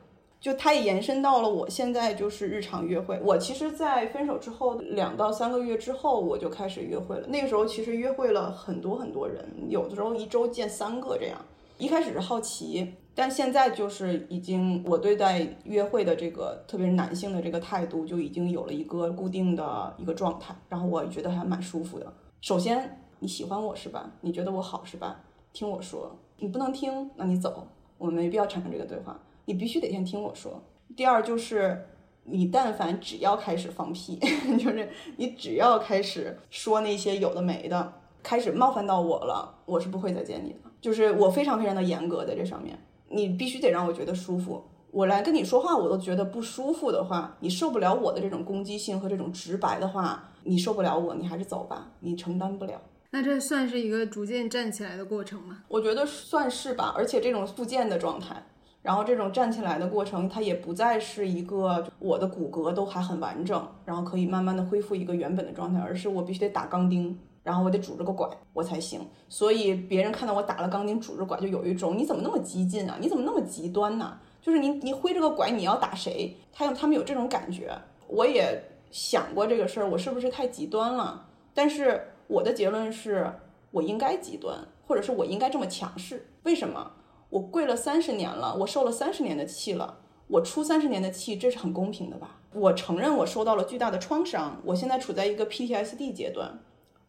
就它也延伸到了我现在就是日常约会。我其实，在分手之后两到三个月之后，我就开始约会了。那个时候其实约会了很多很多人，有的时候一周见三个这样。一开始是好奇，但现在就是已经我对待约会的这个，特别是男性的这个态度，就已经有了一个固定的一个状态。然后我觉得还蛮舒服的。首先你喜欢我是吧？你觉得我好是吧？听我说，你不能听，那你走，我没必要产生这个对话。你必须得先听我说。第二就是，你但凡只要开始放屁，<laughs> 就是你只要开始说那些有的没的，开始冒犯到我了，我是不会再见你的。就是我非常非常的严格在这上面，你必须得让我觉得舒服。我来跟你说话，我都觉得不舒服的话，你受不了我的这种攻击性和这种直白的话，你受不了我，你还是走吧，你承担不了。那这算是一个逐渐站起来的过程吗？我觉得算是吧，而且这种复健的状态。然后这种站起来的过程，它也不再是一个我的骨骼都还很完整，然后可以慢慢的恢复一个原本的状态，而是我必须得打钢钉，然后我得拄着个拐我才行。所以别人看到我打了钢钉拄着拐，就有一种你怎么那么激进啊？你怎么那么极端呢？就是你你挥着个拐你要打谁？他有他们有这种感觉。我也想过这个事儿，我是不是太极端了？但是我的结论是，我应该极端，或者是我应该这么强势。为什么？我跪了三十年了，我受了三十年的气了，我出三十年的气，这是很公平的吧？我承认我受到了巨大的创伤，我现在处在一个 PTSD 阶段，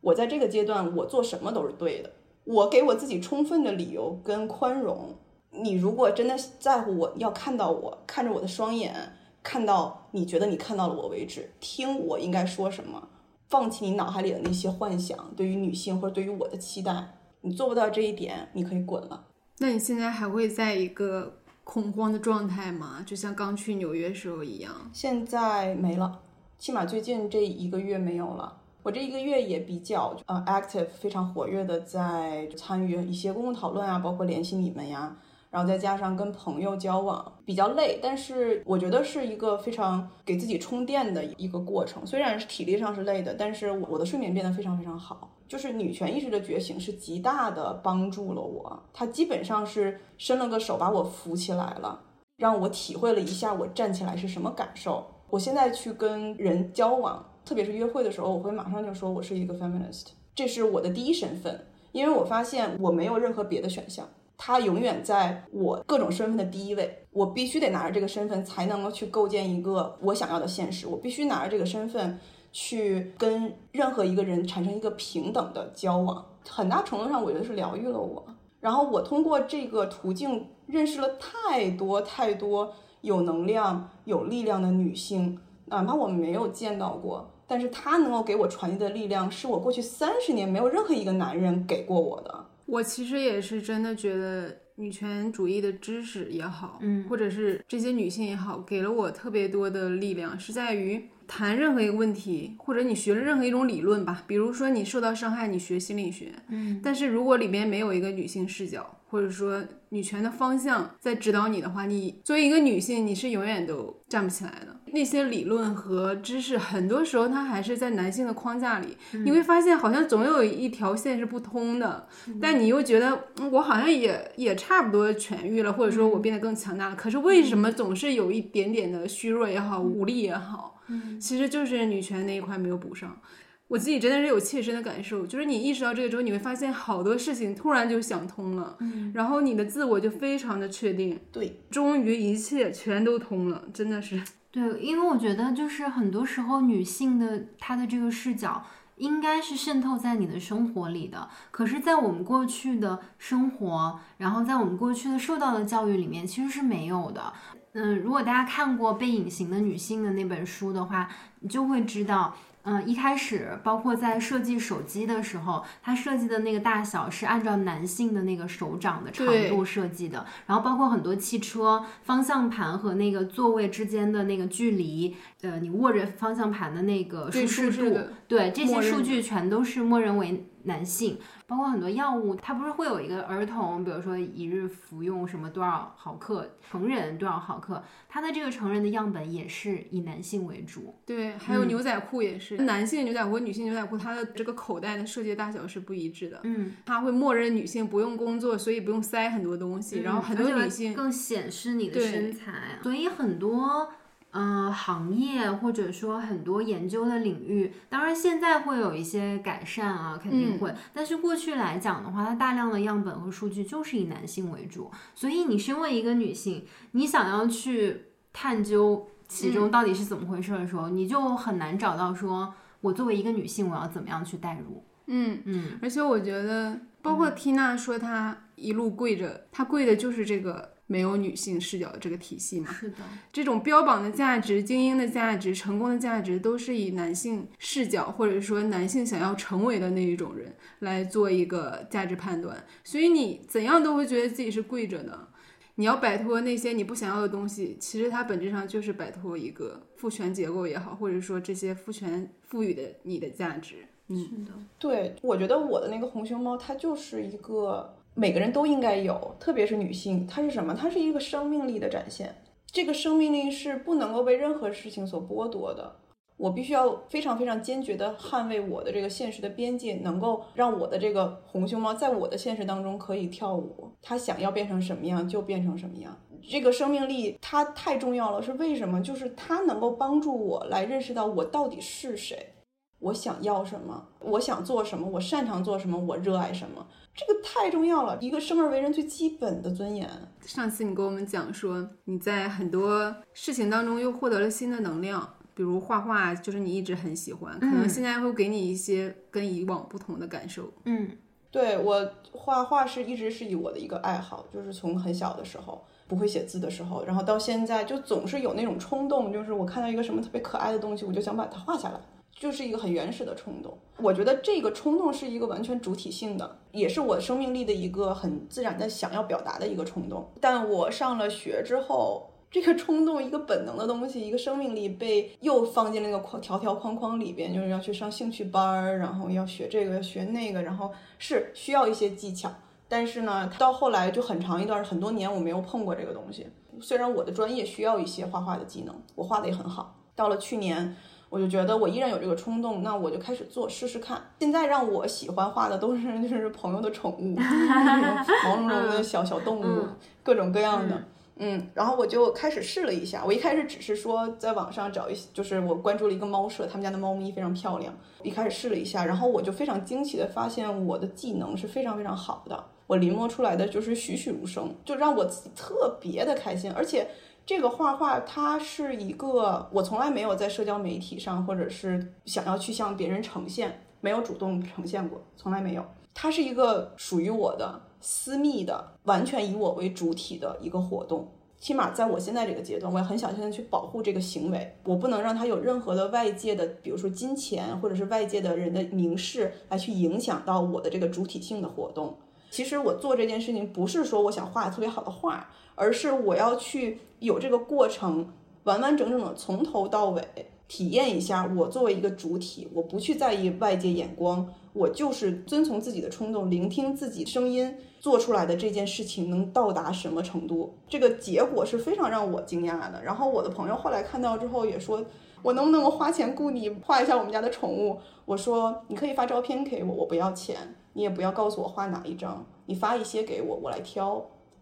我在这个阶段我做什么都是对的，我给我自己充分的理由跟宽容。你如果真的在乎我，要看到我，看着我的双眼，看到你觉得你看到了我为止，听我应该说什么，放弃你脑海里的那些幻想，对于女性或者对于我的期待，你做不到这一点，你可以滚了。那你现在还会在一个恐慌的状态吗？就像刚去纽约时候一样？现在没了，起码最近这一个月没有了。我这一个月也比较呃 active，非常活跃的在参与一些公共讨论啊，包括联系你们呀。然后再加上跟朋友交往比较累，但是我觉得是一个非常给自己充电的一个过程。虽然是体力上是累的，但是我的睡眠变得非常非常好。就是女权意识的觉醒是极大的帮助了我，它基本上是伸了个手把我扶起来了，让我体会了一下我站起来是什么感受。我现在去跟人交往，特别是约会的时候，我会马上就说我是一个 feminist，这是我的第一身份，因为我发现我没有任何别的选项。它永远在我各种身份的第一位，我必须得拿着这个身份才能够去构建一个我想要的现实。我必须拿着这个身份去跟任何一个人产生一个平等的交往。很大程度上，我觉得是疗愈了我。然后我通过这个途径认识了太多太多有能量、有力量的女性，哪怕我没有见到过，但是他能够给我传递的力量，是我过去三十年没有任何一个男人给过我的。我其实也是真的觉得女权主义的知识也好，嗯，或者是这些女性也好，给了我特别多的力量，是在于谈任何一个问题，或者你学了任何一种理论吧，比如说你受到伤害，你学心理学，嗯，但是如果里面没有一个女性视角，或者说女权的方向在指导你的话，你作为一个女性，你是永远都站不起来的。那些理论和知识，很多时候它还是在男性的框架里，你会发现好像总有一条线是不通的，但你又觉得我好像也也差不多痊愈了，或者说我变得更强大了。可是为什么总是有一点点的虚弱也好，无力也好，其实就是女权那一块没有补上。我自己真的是有切身的感受，就是你意识到这个之后，你会发现好多事情突然就想通了，嗯然后你的自我就非常的确定，对，终于一切全都通了，真的是。对，因为我觉得就是很多时候女性的她的这个视角应该是渗透在你的生活里的，可是，在我们过去的生活，然后在我们过去的受到的教育里面，其实是没有的。嗯，如果大家看过《被隐形的女性》的那本书的话，你就会知道。嗯，一开始包括在设计手机的时候，它设计的那个大小是按照男性的那个手掌的长度设计的。然后包括很多汽车方向盘和那个座位之间的那个距离，呃，你握着方向盘的那个舒适度，对这些数据全都是默认为男性。包括很多药物，它不是会有一个儿童，比如说一日服用什么多少毫克，成人多少毫克，它的这个成人的样本也是以男性为主。对，还有牛仔裤也是，男性牛仔裤、女性牛仔裤，它的这个口袋的设计大小是不一致的。嗯，它会默认女性不用工作，所以不用塞很多东西，然后很多女性更显示你的身材，所以很多。嗯，行业或者说很多研究的领域，当然现在会有一些改善啊，肯定会。但是过去来讲的话，它大量的样本和数据就是以男性为主，所以你身为一个女性，你想要去探究其中到底是怎么回事的时候，你就很难找到说，我作为一个女性，我要怎么样去代入。嗯嗯，而且我觉得，包括缇娜说她一路跪着，她跪的就是这个。没有女性视角的这个体系嘛？是的，这种标榜的价值、精英的价值、成功的价值，都是以男性视角，或者说男性想要成为的那一种人来做一个价值判断。所以你怎样都会觉得自己是跪着的。你要摆脱那些你不想要的东西，其实它本质上就是摆脱一个父权结构也好，或者说这些父权赋予的你的价值。嗯，是的，对，我觉得我的那个红熊猫，它就是一个。每个人都应该有，特别是女性，它是什么？它是一个生命力的展现。这个生命力是不能够被任何事情所剥夺的。我必须要非常非常坚决地捍卫我的这个现实的边界，能够让我的这个红熊猫在我的现实当中可以跳舞。它想要变成什么样就变成什么样。这个生命力它太重要了，是为什么？就是它能够帮助我来认识到我到底是谁。我想要什么，我想做什么，我擅长做什么，我热爱什么，这个太重要了。一个生而为人最基本的尊严。上次你跟我们讲说，你在很多事情当中又获得了新的能量，比如画画，就是你一直很喜欢，可能现在会给你一些跟以往不同的感受。嗯，对我画画是一直是以我的一个爱好，就是从很小的时候不会写字的时候，然后到现在就总是有那种冲动，就是我看到一个什么特别可爱的东西，我就想把它画下来。就是一个很原始的冲动，我觉得这个冲动是一个完全主体性的，也是我生命力的一个很自然的想要表达的一个冲动。但我上了学之后，这个冲动一个本能的东西，一个生命力被又放进了那个框条条框框里边，就是要去上兴趣班儿，然后要学这个要学那个，然后是需要一些技巧。但是呢，到后来就很长一段很多年我没有碰过这个东西。虽然我的专业需要一些画画的技能，我画的也很好。到了去年。我就觉得我依然有这个冲动，那我就开始做试试看。现在让我喜欢画的都是 <laughs> 就是朋友的宠物，毛茸茸的小小动物，各种各样的。嗯，然后我就开始试了一下。我一开始只是说在网上找一些，就是我关注了一个猫舍，他们家的猫咪非常漂亮。一开始试了一下，然后我就非常惊奇的发现我的技能是非常非常好的，我临摹出来的就是栩栩如生，就让我自己特别的开心，而且。这个画画，它是一个我从来没有在社交媒体上，或者是想要去向别人呈现，没有主动呈现过，从来没有。它是一个属于我的私密的，完全以我为主体的一个活动。起码在我现在这个阶段，我也很小心的去保护这个行为，我不能让它有任何的外界的，比如说金钱或者是外界的人的凝视来去影响到我的这个主体性的活动。其实我做这件事情不是说我想画特别好的画，而是我要去。有这个过程，完完整整的从头到尾体验一下。我作为一个主体，我不去在意外界眼光，我就是遵从自己的冲动，聆听自己声音做出来的这件事情能到达什么程度。这个结果是非常让我惊讶的。然后我的朋友后来看到之后也说，我能不能够花钱雇你画一下我们家的宠物？我说你可以发照片给我，我不要钱，你也不要告诉我画哪一张，你发一些给我，我来挑。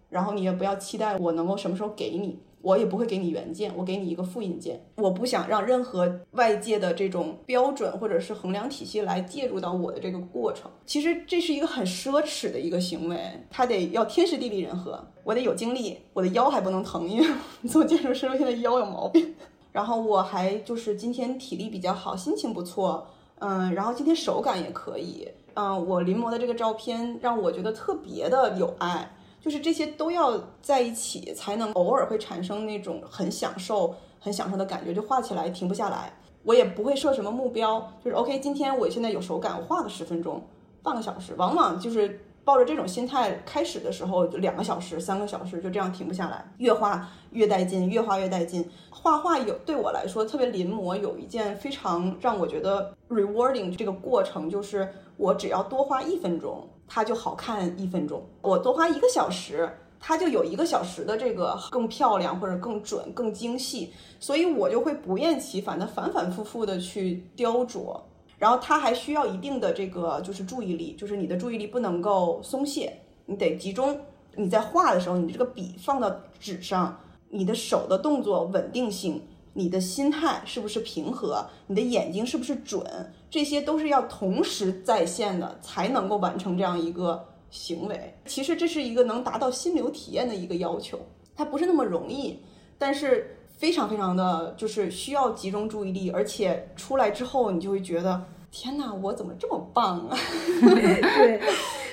然后你也不要期待我能够什么时候给你，我也不会给你原件，我给你一个复印件。我不想让任何外界的这种标准或者是衡量体系来介入到我的这个过程。其实这是一个很奢侈的一个行为，它得要天时地利人和。我得有精力，我的腰还不能疼，因为做建筑师现在腰有毛病。<laughs> 然后我还就是今天体力比较好，心情不错，嗯，然后今天手感也可以，嗯，我临摹的这个照片让我觉得特别的有爱。就是这些都要在一起，才能偶尔会产生那种很享受、很享受的感觉，就画起来停不下来。我也不会设什么目标，就是 OK，今天我现在有手感，我画个十分钟、半个小时，往往就是抱着这种心态开始的时候，就两个小时、三个小时就这样停不下来，越画越带劲，越画越带劲。画画有对我来说特别临摹，有一件非常让我觉得 rewarding 这个过程，就是我只要多花一分钟。它就好看一分钟，我多花一个小时，它就有一个小时的这个更漂亮或者更准、更精细，所以我就会不厌其烦的反反复复的去雕琢。然后它还需要一定的这个就是注意力，就是你的注意力不能够松懈，你得集中。你在画的时候，你这个笔放到纸上，你的手的动作稳定性。你的心态是不是平和？你的眼睛是不是准？这些都是要同时在线的，才能够完成这样一个行为。其实这是一个能达到心流体验的一个要求，它不是那么容易，但是非常非常的就是需要集中注意力，而且出来之后你就会觉得，天哪，我怎么这么棒啊？<laughs> <laughs> 对。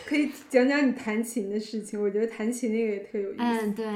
可以讲讲你弹琴的事情，我觉得弹琴那个也特有意思。嗯，对。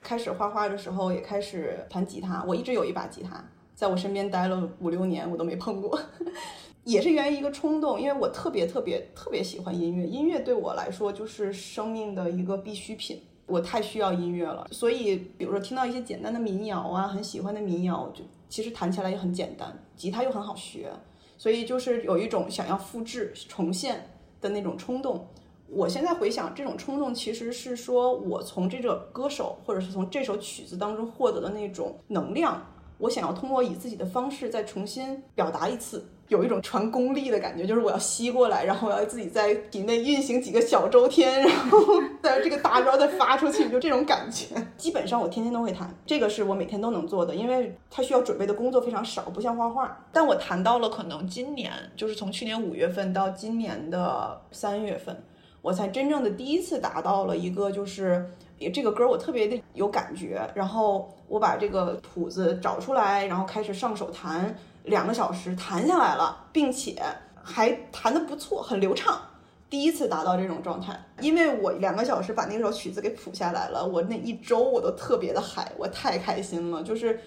开始画画的时候也开始弹吉他，我一直有一把吉他，在我身边待了五六年，我都没碰过。<laughs> 也是源于一个冲动，因为我特别特别特别喜欢音乐，音乐对我来说就是生命的一个必需品，我太需要音乐了。所以，比如说听到一些简单的民谣啊，很喜欢的民谣，就其实弹起来也很简单，吉他又很好学，所以就是有一种想要复制重现的那种冲动。我现在回想，这种冲动其实是说我从这个歌手，或者是从这首曲子当中获得的那种能量，我想要通过以自己的方式再重新表达一次，有一种传功力的感觉，就是我要吸过来，然后我要自己在体内运行几个小周天，然后在这个大招再发出去，就这种感觉。基本上我天天都会弹，这个是我每天都能做的，因为它需要准备的工作非常少，不像画画。但我弹到了可能今年，就是从去年五月份到今年的三月份，我才真正的第一次达到了一个就是。也这个歌我特别的有感觉，然后我把这个谱子找出来，然后开始上手弹，两个小时弹下来了，并且还弹得不错，很流畅。第一次达到这种状态，因为我两个小时把那首曲子给谱下来了，我那一周我都特别的嗨，我太开心了，就是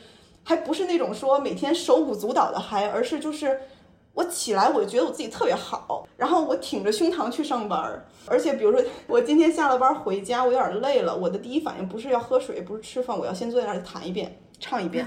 还不是那种说每天手舞足蹈的嗨，而是就是。我起来，我就觉得我自己特别好，然后我挺着胸膛去上班，而且比如说我今天下了班回家，我有点累了，我的第一反应不是要喝水，不是吃饭，我要先坐在那儿弹一遍，唱一遍，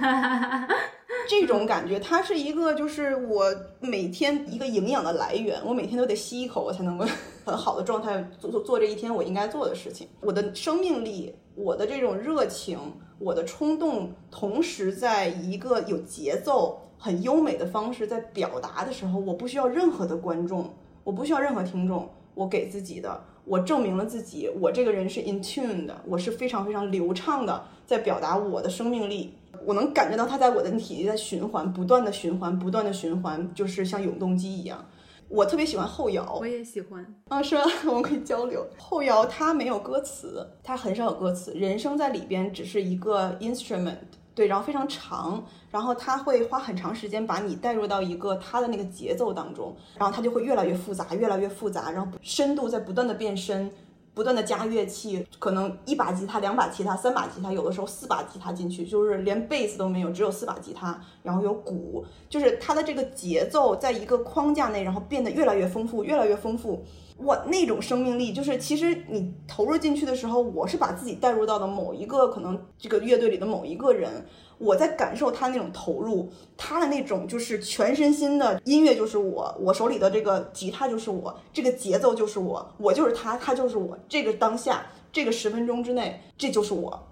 <laughs> 这种感觉，它是一个就是我每天一个营养的来源，我每天都得吸一口，我才能够 <laughs> 很好的状态做做做这一天我应该做的事情，我的生命力，我的这种热情，我的冲动，同时在一个有节奏。很优美的方式在表达的时候，我不需要任何的观众，我不需要任何听众，我给自己的，我证明了自己，我这个人是 in tune 的，我是非常非常流畅的在表达我的生命力，我能感觉到它在我的体内在循环，不断的循环，不断的循环，就是像永动机一样。我特别喜欢后摇，我也喜欢啊，是吧？<laughs> 我们可以交流。后摇它没有歌词，它很少有歌词，人声在里边只是一个 instrument。对，然后非常长，然后他会花很长时间把你带入到一个他的那个节奏当中，然后他就会越来越复杂，越来越复杂，然后深度在不断的变深，不断的加乐器，可能一把吉他、两把吉他、三把吉他，有的时候四把吉他进去，就是连贝斯都没有，只有四把吉他，然后有鼓，就是它的这个节奏在一个框架内，然后变得越来越丰富，越来越丰富。哇，那种生命力，就是其实你投入进去的时候，我是把自己带入到了某一个可能这个乐队里的某一个人，我在感受他那种投入，他的那种就是全身心的音乐就是我，我手里的这个吉他就是我，这个节奏就是我，我就是他，他就是我，这个当下这个十分钟之内，这就是我。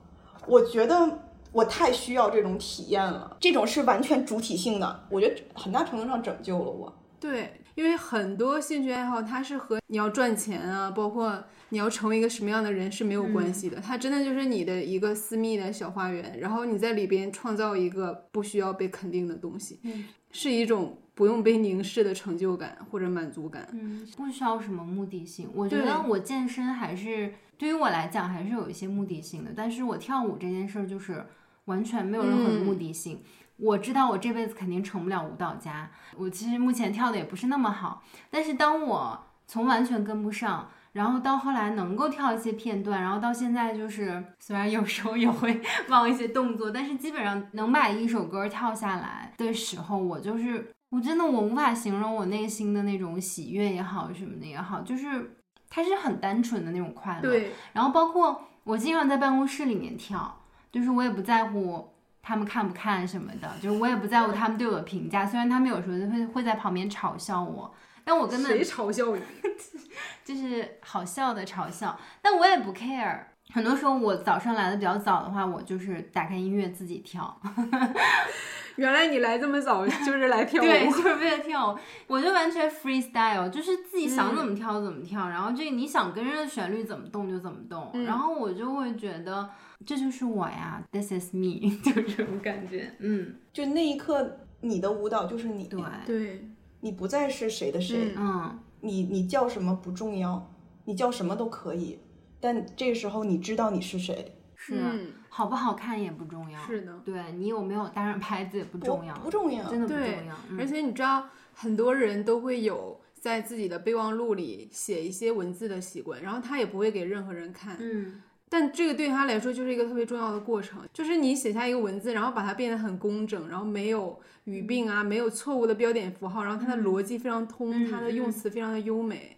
我觉得我太需要这种体验了，这种是完全主体性的，我觉得很大程度上拯救了我。对。因为很多兴趣爱好，它是和你要赚钱啊，包括你要成为一个什么样的人是没有关系的。它真的就是你的一个私密的小花园，然后你在里边创造一个不需要被肯定的东西，是一种不用被凝视的成就感或者满足感。嗯，不需要什么目的性。我觉得我健身还是对于我来讲还是有一些目的性的，但是我跳舞这件事儿就是完全没有任何的目的性。我知道我这辈子肯定成不了舞蹈家，我其实目前跳的也不是那么好。但是当我从完全跟不上，然后到后来能够跳一些片段，然后到现在就是虽然有时候也会 <laughs> 忘一些动作，但是基本上能把一首歌跳下来的时候，我就是我真的我无法形容我内心的那种喜悦也好什么的也好，就是它是很单纯的那种快乐。对。然后包括我经常在办公室里面跳，就是我也不在乎。他们看不看什么的，就是我也不在乎他们对我的评价。虽然他们有时候会会在旁边嘲笑我，但我根本谁嘲笑你？<laughs> 就是好笑的嘲笑，但我也不 care。很多时候我早上来的比较早的话，我就是打开音乐自己跳。<laughs> 原来你来这么早就是来跳舞，对，就是为了跳舞。我就完全 freestyle，就是自己想怎么跳怎么跳，然后这个你想跟着旋律怎么动就怎么动，然后我就会觉得。这就是我呀，This is me，<laughs> 就这种感觉。嗯，就那一刻，你的舞蹈就是你。对对，你不再是谁的谁。嗯，你你叫什么不重要，你叫什么都可以。但这个时候，你知道你是谁。是，好不好看也不重要。是的，对你有没有搭上拍子也不重要，不重要，真的不重要。而且你知道，很多人都会有在自己的备忘录里写一些文字的习惯，然后他也不会给任何人看。嗯。但这个对他来说就是一个特别重要的过程，就是你写下一个文字，然后把它变得很工整，然后没有语病啊，没有错误的标点符号，然后它的逻辑非常通，它的用词非常的优美，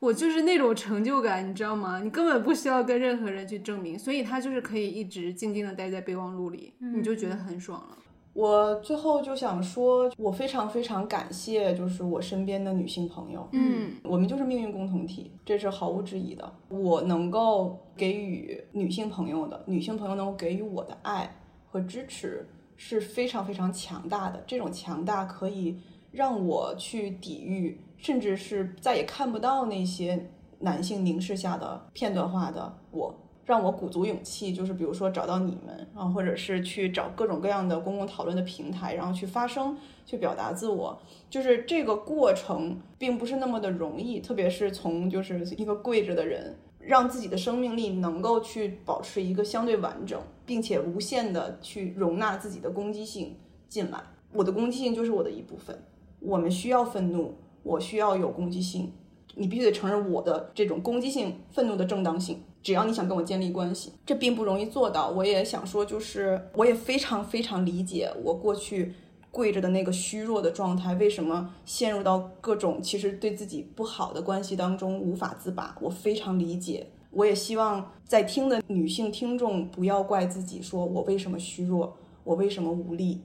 我就是那种成就感，你知道吗？你根本不需要跟任何人去证明，所以他就是可以一直静静的待在备忘录里，你就觉得很爽了。我最后就想说，我非常非常感谢，就是我身边的女性朋友，嗯，我们就是命运共同体，这是毫无质疑的。我能够给予女性朋友的，女性朋友能够给予我的爱和支持，是非常非常强大的，这种强大可以让我去抵御，甚至是再也看不到那些男性凝视下的片段化的我。让我鼓足勇气，就是比如说找到你们，然后或者是去找各种各样的公共讨论的平台，然后去发声，去表达自我。就是这个过程并不是那么的容易，特别是从就是一个跪着的人，让自己的生命力能够去保持一个相对完整，并且无限的去容纳自己的攻击性进来。我的攻击性就是我的一部分。我们需要愤怒，我需要有攻击性，你必须得承认我的这种攻击性、愤怒的正当性。只要你想跟我建立关系，这并不容易做到。我也想说，就是我也非常非常理解我过去跪着的那个虚弱的状态，为什么陷入到各种其实对自己不好的关系当中无法自拔。我非常理解，我也希望在听的女性听众不要怪自己，说我为什么虚弱，我为什么无力。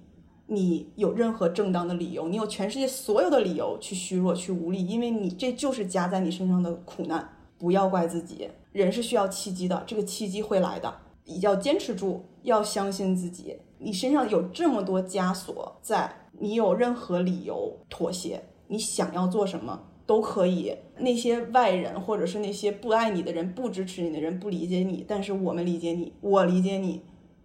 你有任何正当的理由，你有全世界所有的理由去虚弱、去无力，因为你这就是加在你身上的苦难。不要怪自己。人是需要契机的，这个契机会来的，你要坚持住，要相信自己。你身上有这么多枷锁，在你有任何理由妥协，你想要做什么都可以。那些外人或者是那些不爱你的人、不支持你的人、不理解你，但是我们理解你，我理解你，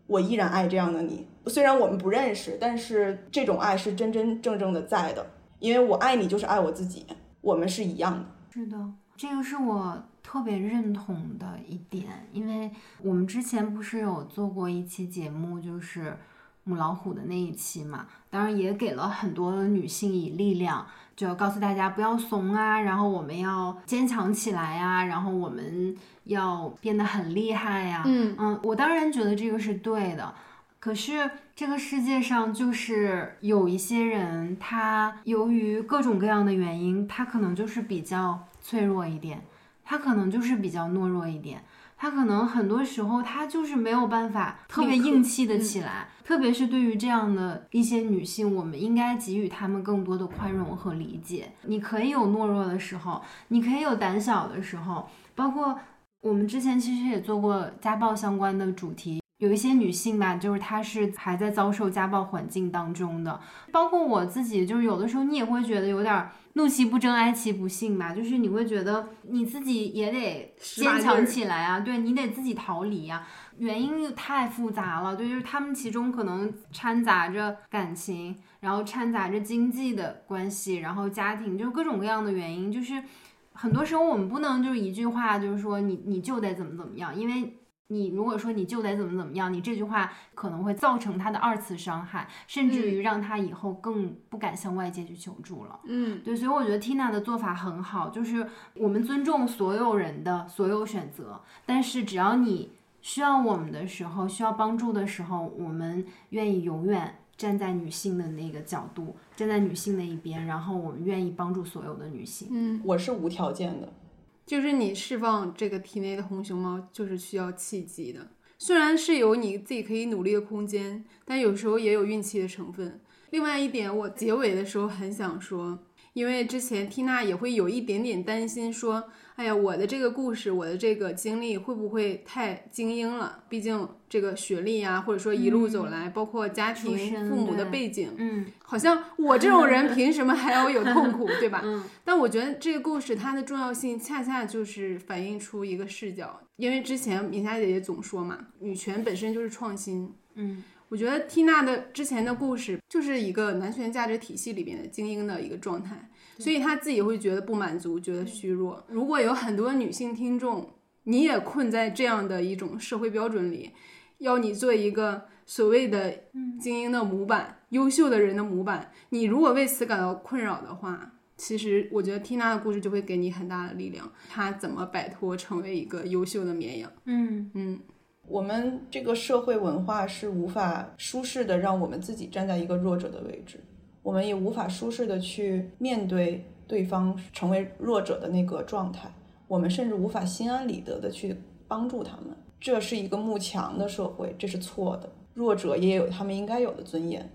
我依然爱这样的你。虽然我们不认识，但是这种爱是真真正正的在的，因为我爱你就是爱我自己，我们是一样的。是的，这个是我。特别认同的一点，因为我们之前不是有做过一期节目，就是母老虎的那一期嘛，当然也给了很多女性以力量，就要告诉大家不要怂啊，然后我们要坚强起来呀，然后我们要变得很厉害呀。嗯嗯，我当然觉得这个是对的，可是这个世界上就是有一些人，他由于各种各样的原因，他可能就是比较脆弱一点。他可能就是比较懦弱一点，他可能很多时候他就是没有办法特别硬气的起来，特别是对于这样的一些女性，我们应该给予她们更多的宽容和理解。你可以有懦弱的时候，你可以有胆小的时候，包括我们之前其实也做过家暴相关的主题。有一些女性吧，就是她是还在遭受家暴环境当中的，包括我自己，就是有的时候你也会觉得有点怒其不争，哀其不幸吧，就是你会觉得你自己也得坚强起来啊，对你得自己逃离呀，原因又太复杂了，对，就是他们其中可能掺杂着感情，然后掺杂着经济的关系，然后家庭，就各种各样的原因，就是很多时候我们不能就是一句话就是说你你就得怎么怎么样，因为。你如果说你就得怎么怎么样，你这句话可能会造成他的二次伤害，甚至于让他以后更不敢向外界去求助了。嗯，对，所以我觉得 Tina 的做法很好，就是我们尊重所有人的所有选择，但是只要你需要我们的时候，需要帮助的时候，我们愿意永远站在女性的那个角度，站在女性那一边，然后我们愿意帮助所有的女性。嗯，我是无条件的。就是你释放这个体内的红熊猫，就是需要契机的。虽然是有你自己可以努力的空间，但有时候也有运气的成分。另外一点，我结尾的时候很想说，因为之前缇娜也会有一点点担心，说。哎呀，我的这个故事，我的这个经历会不会太精英了？毕竟这个学历啊，或者说一路走来，包括家庭、父母的背景，嗯，好像我这种人 <laughs> 凭什么还要有痛苦，对吧？嗯。但我觉得这个故事它的重要性，恰恰就是反映出一个视角。因为之前明霞姐姐总说嘛，女权本身就是创新。嗯。我觉得缇娜的之前的故事，就是一个男权价值体系里边的精英的一个状态。所以他自己会觉得不满足，觉得虚弱。如果有很多女性听众，你也困在这样的一种社会标准里，要你做一个所谓的精英的模板、优秀的人的模板，你如果为此感到困扰的话，其实我觉得缇娜的故事就会给你很大的力量。她怎么摆脱成为一个优秀的绵羊？嗯嗯，我们这个社会文化是无法舒适的让我们自己站在一个弱者的位置。我们也无法舒适的去面对对方成为弱者的那个状态，我们甚至无法心安理得的去帮助他们。这是一个慕强的社会，这是错的。弱者也有他们应该有的尊严，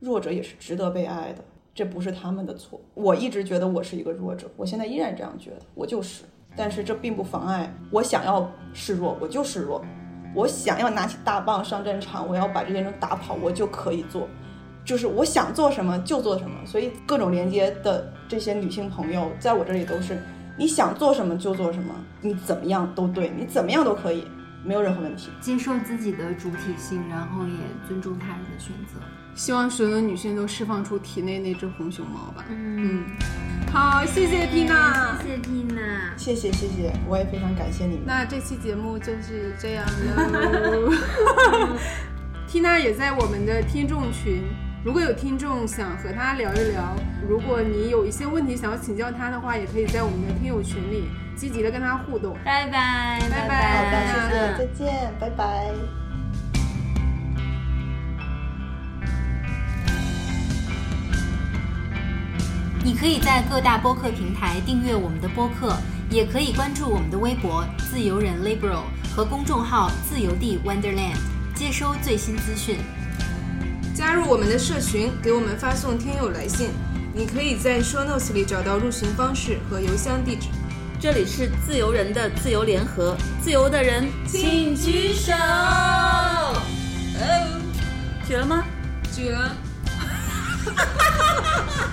弱者也是值得被爱的，这不是他们的错。我一直觉得我是一个弱者，我现在依然这样觉得，我就是。但是这并不妨碍我想要示弱，我就示弱。我想要拿起大棒上战场，我要把这些人打跑，我就可以做。就是我想做什么就做什么，所以各种连接的这些女性朋友，在我这里都是你想做什么就做什么，你怎么样都对，你怎么样都可以，没有任何问题。接受自己的主体性，然后也尊重他人的选择。希望所有的女性都释放出体内那只红熊猫吧。嗯，好，谢谢缇娜。谢谢缇娜。谢谢谢谢，我也非常感谢你们。那这期节目就是这样喽。<laughs> 缇娜也在我们的听众群，如果有听众想和他聊一聊，如果你有一些问题想要请教他的话，也可以在我们的听友群里积极的跟他互动。拜拜，拜拜好的，拜谢谢，再见，拜拜。你可以在各大播客平台订阅我们的播客，也可以关注我们的微博“自由人 Libero” 和公众号“自由地 Wonderland”，接收最新资讯。加入我们的社群给我们发送听友来信。你可以在 show notes 里找到入群方式和邮箱地址。这里是自由人的自由联合自由的人请举手。哦。举了吗？举了。哈哈哈哈哈哈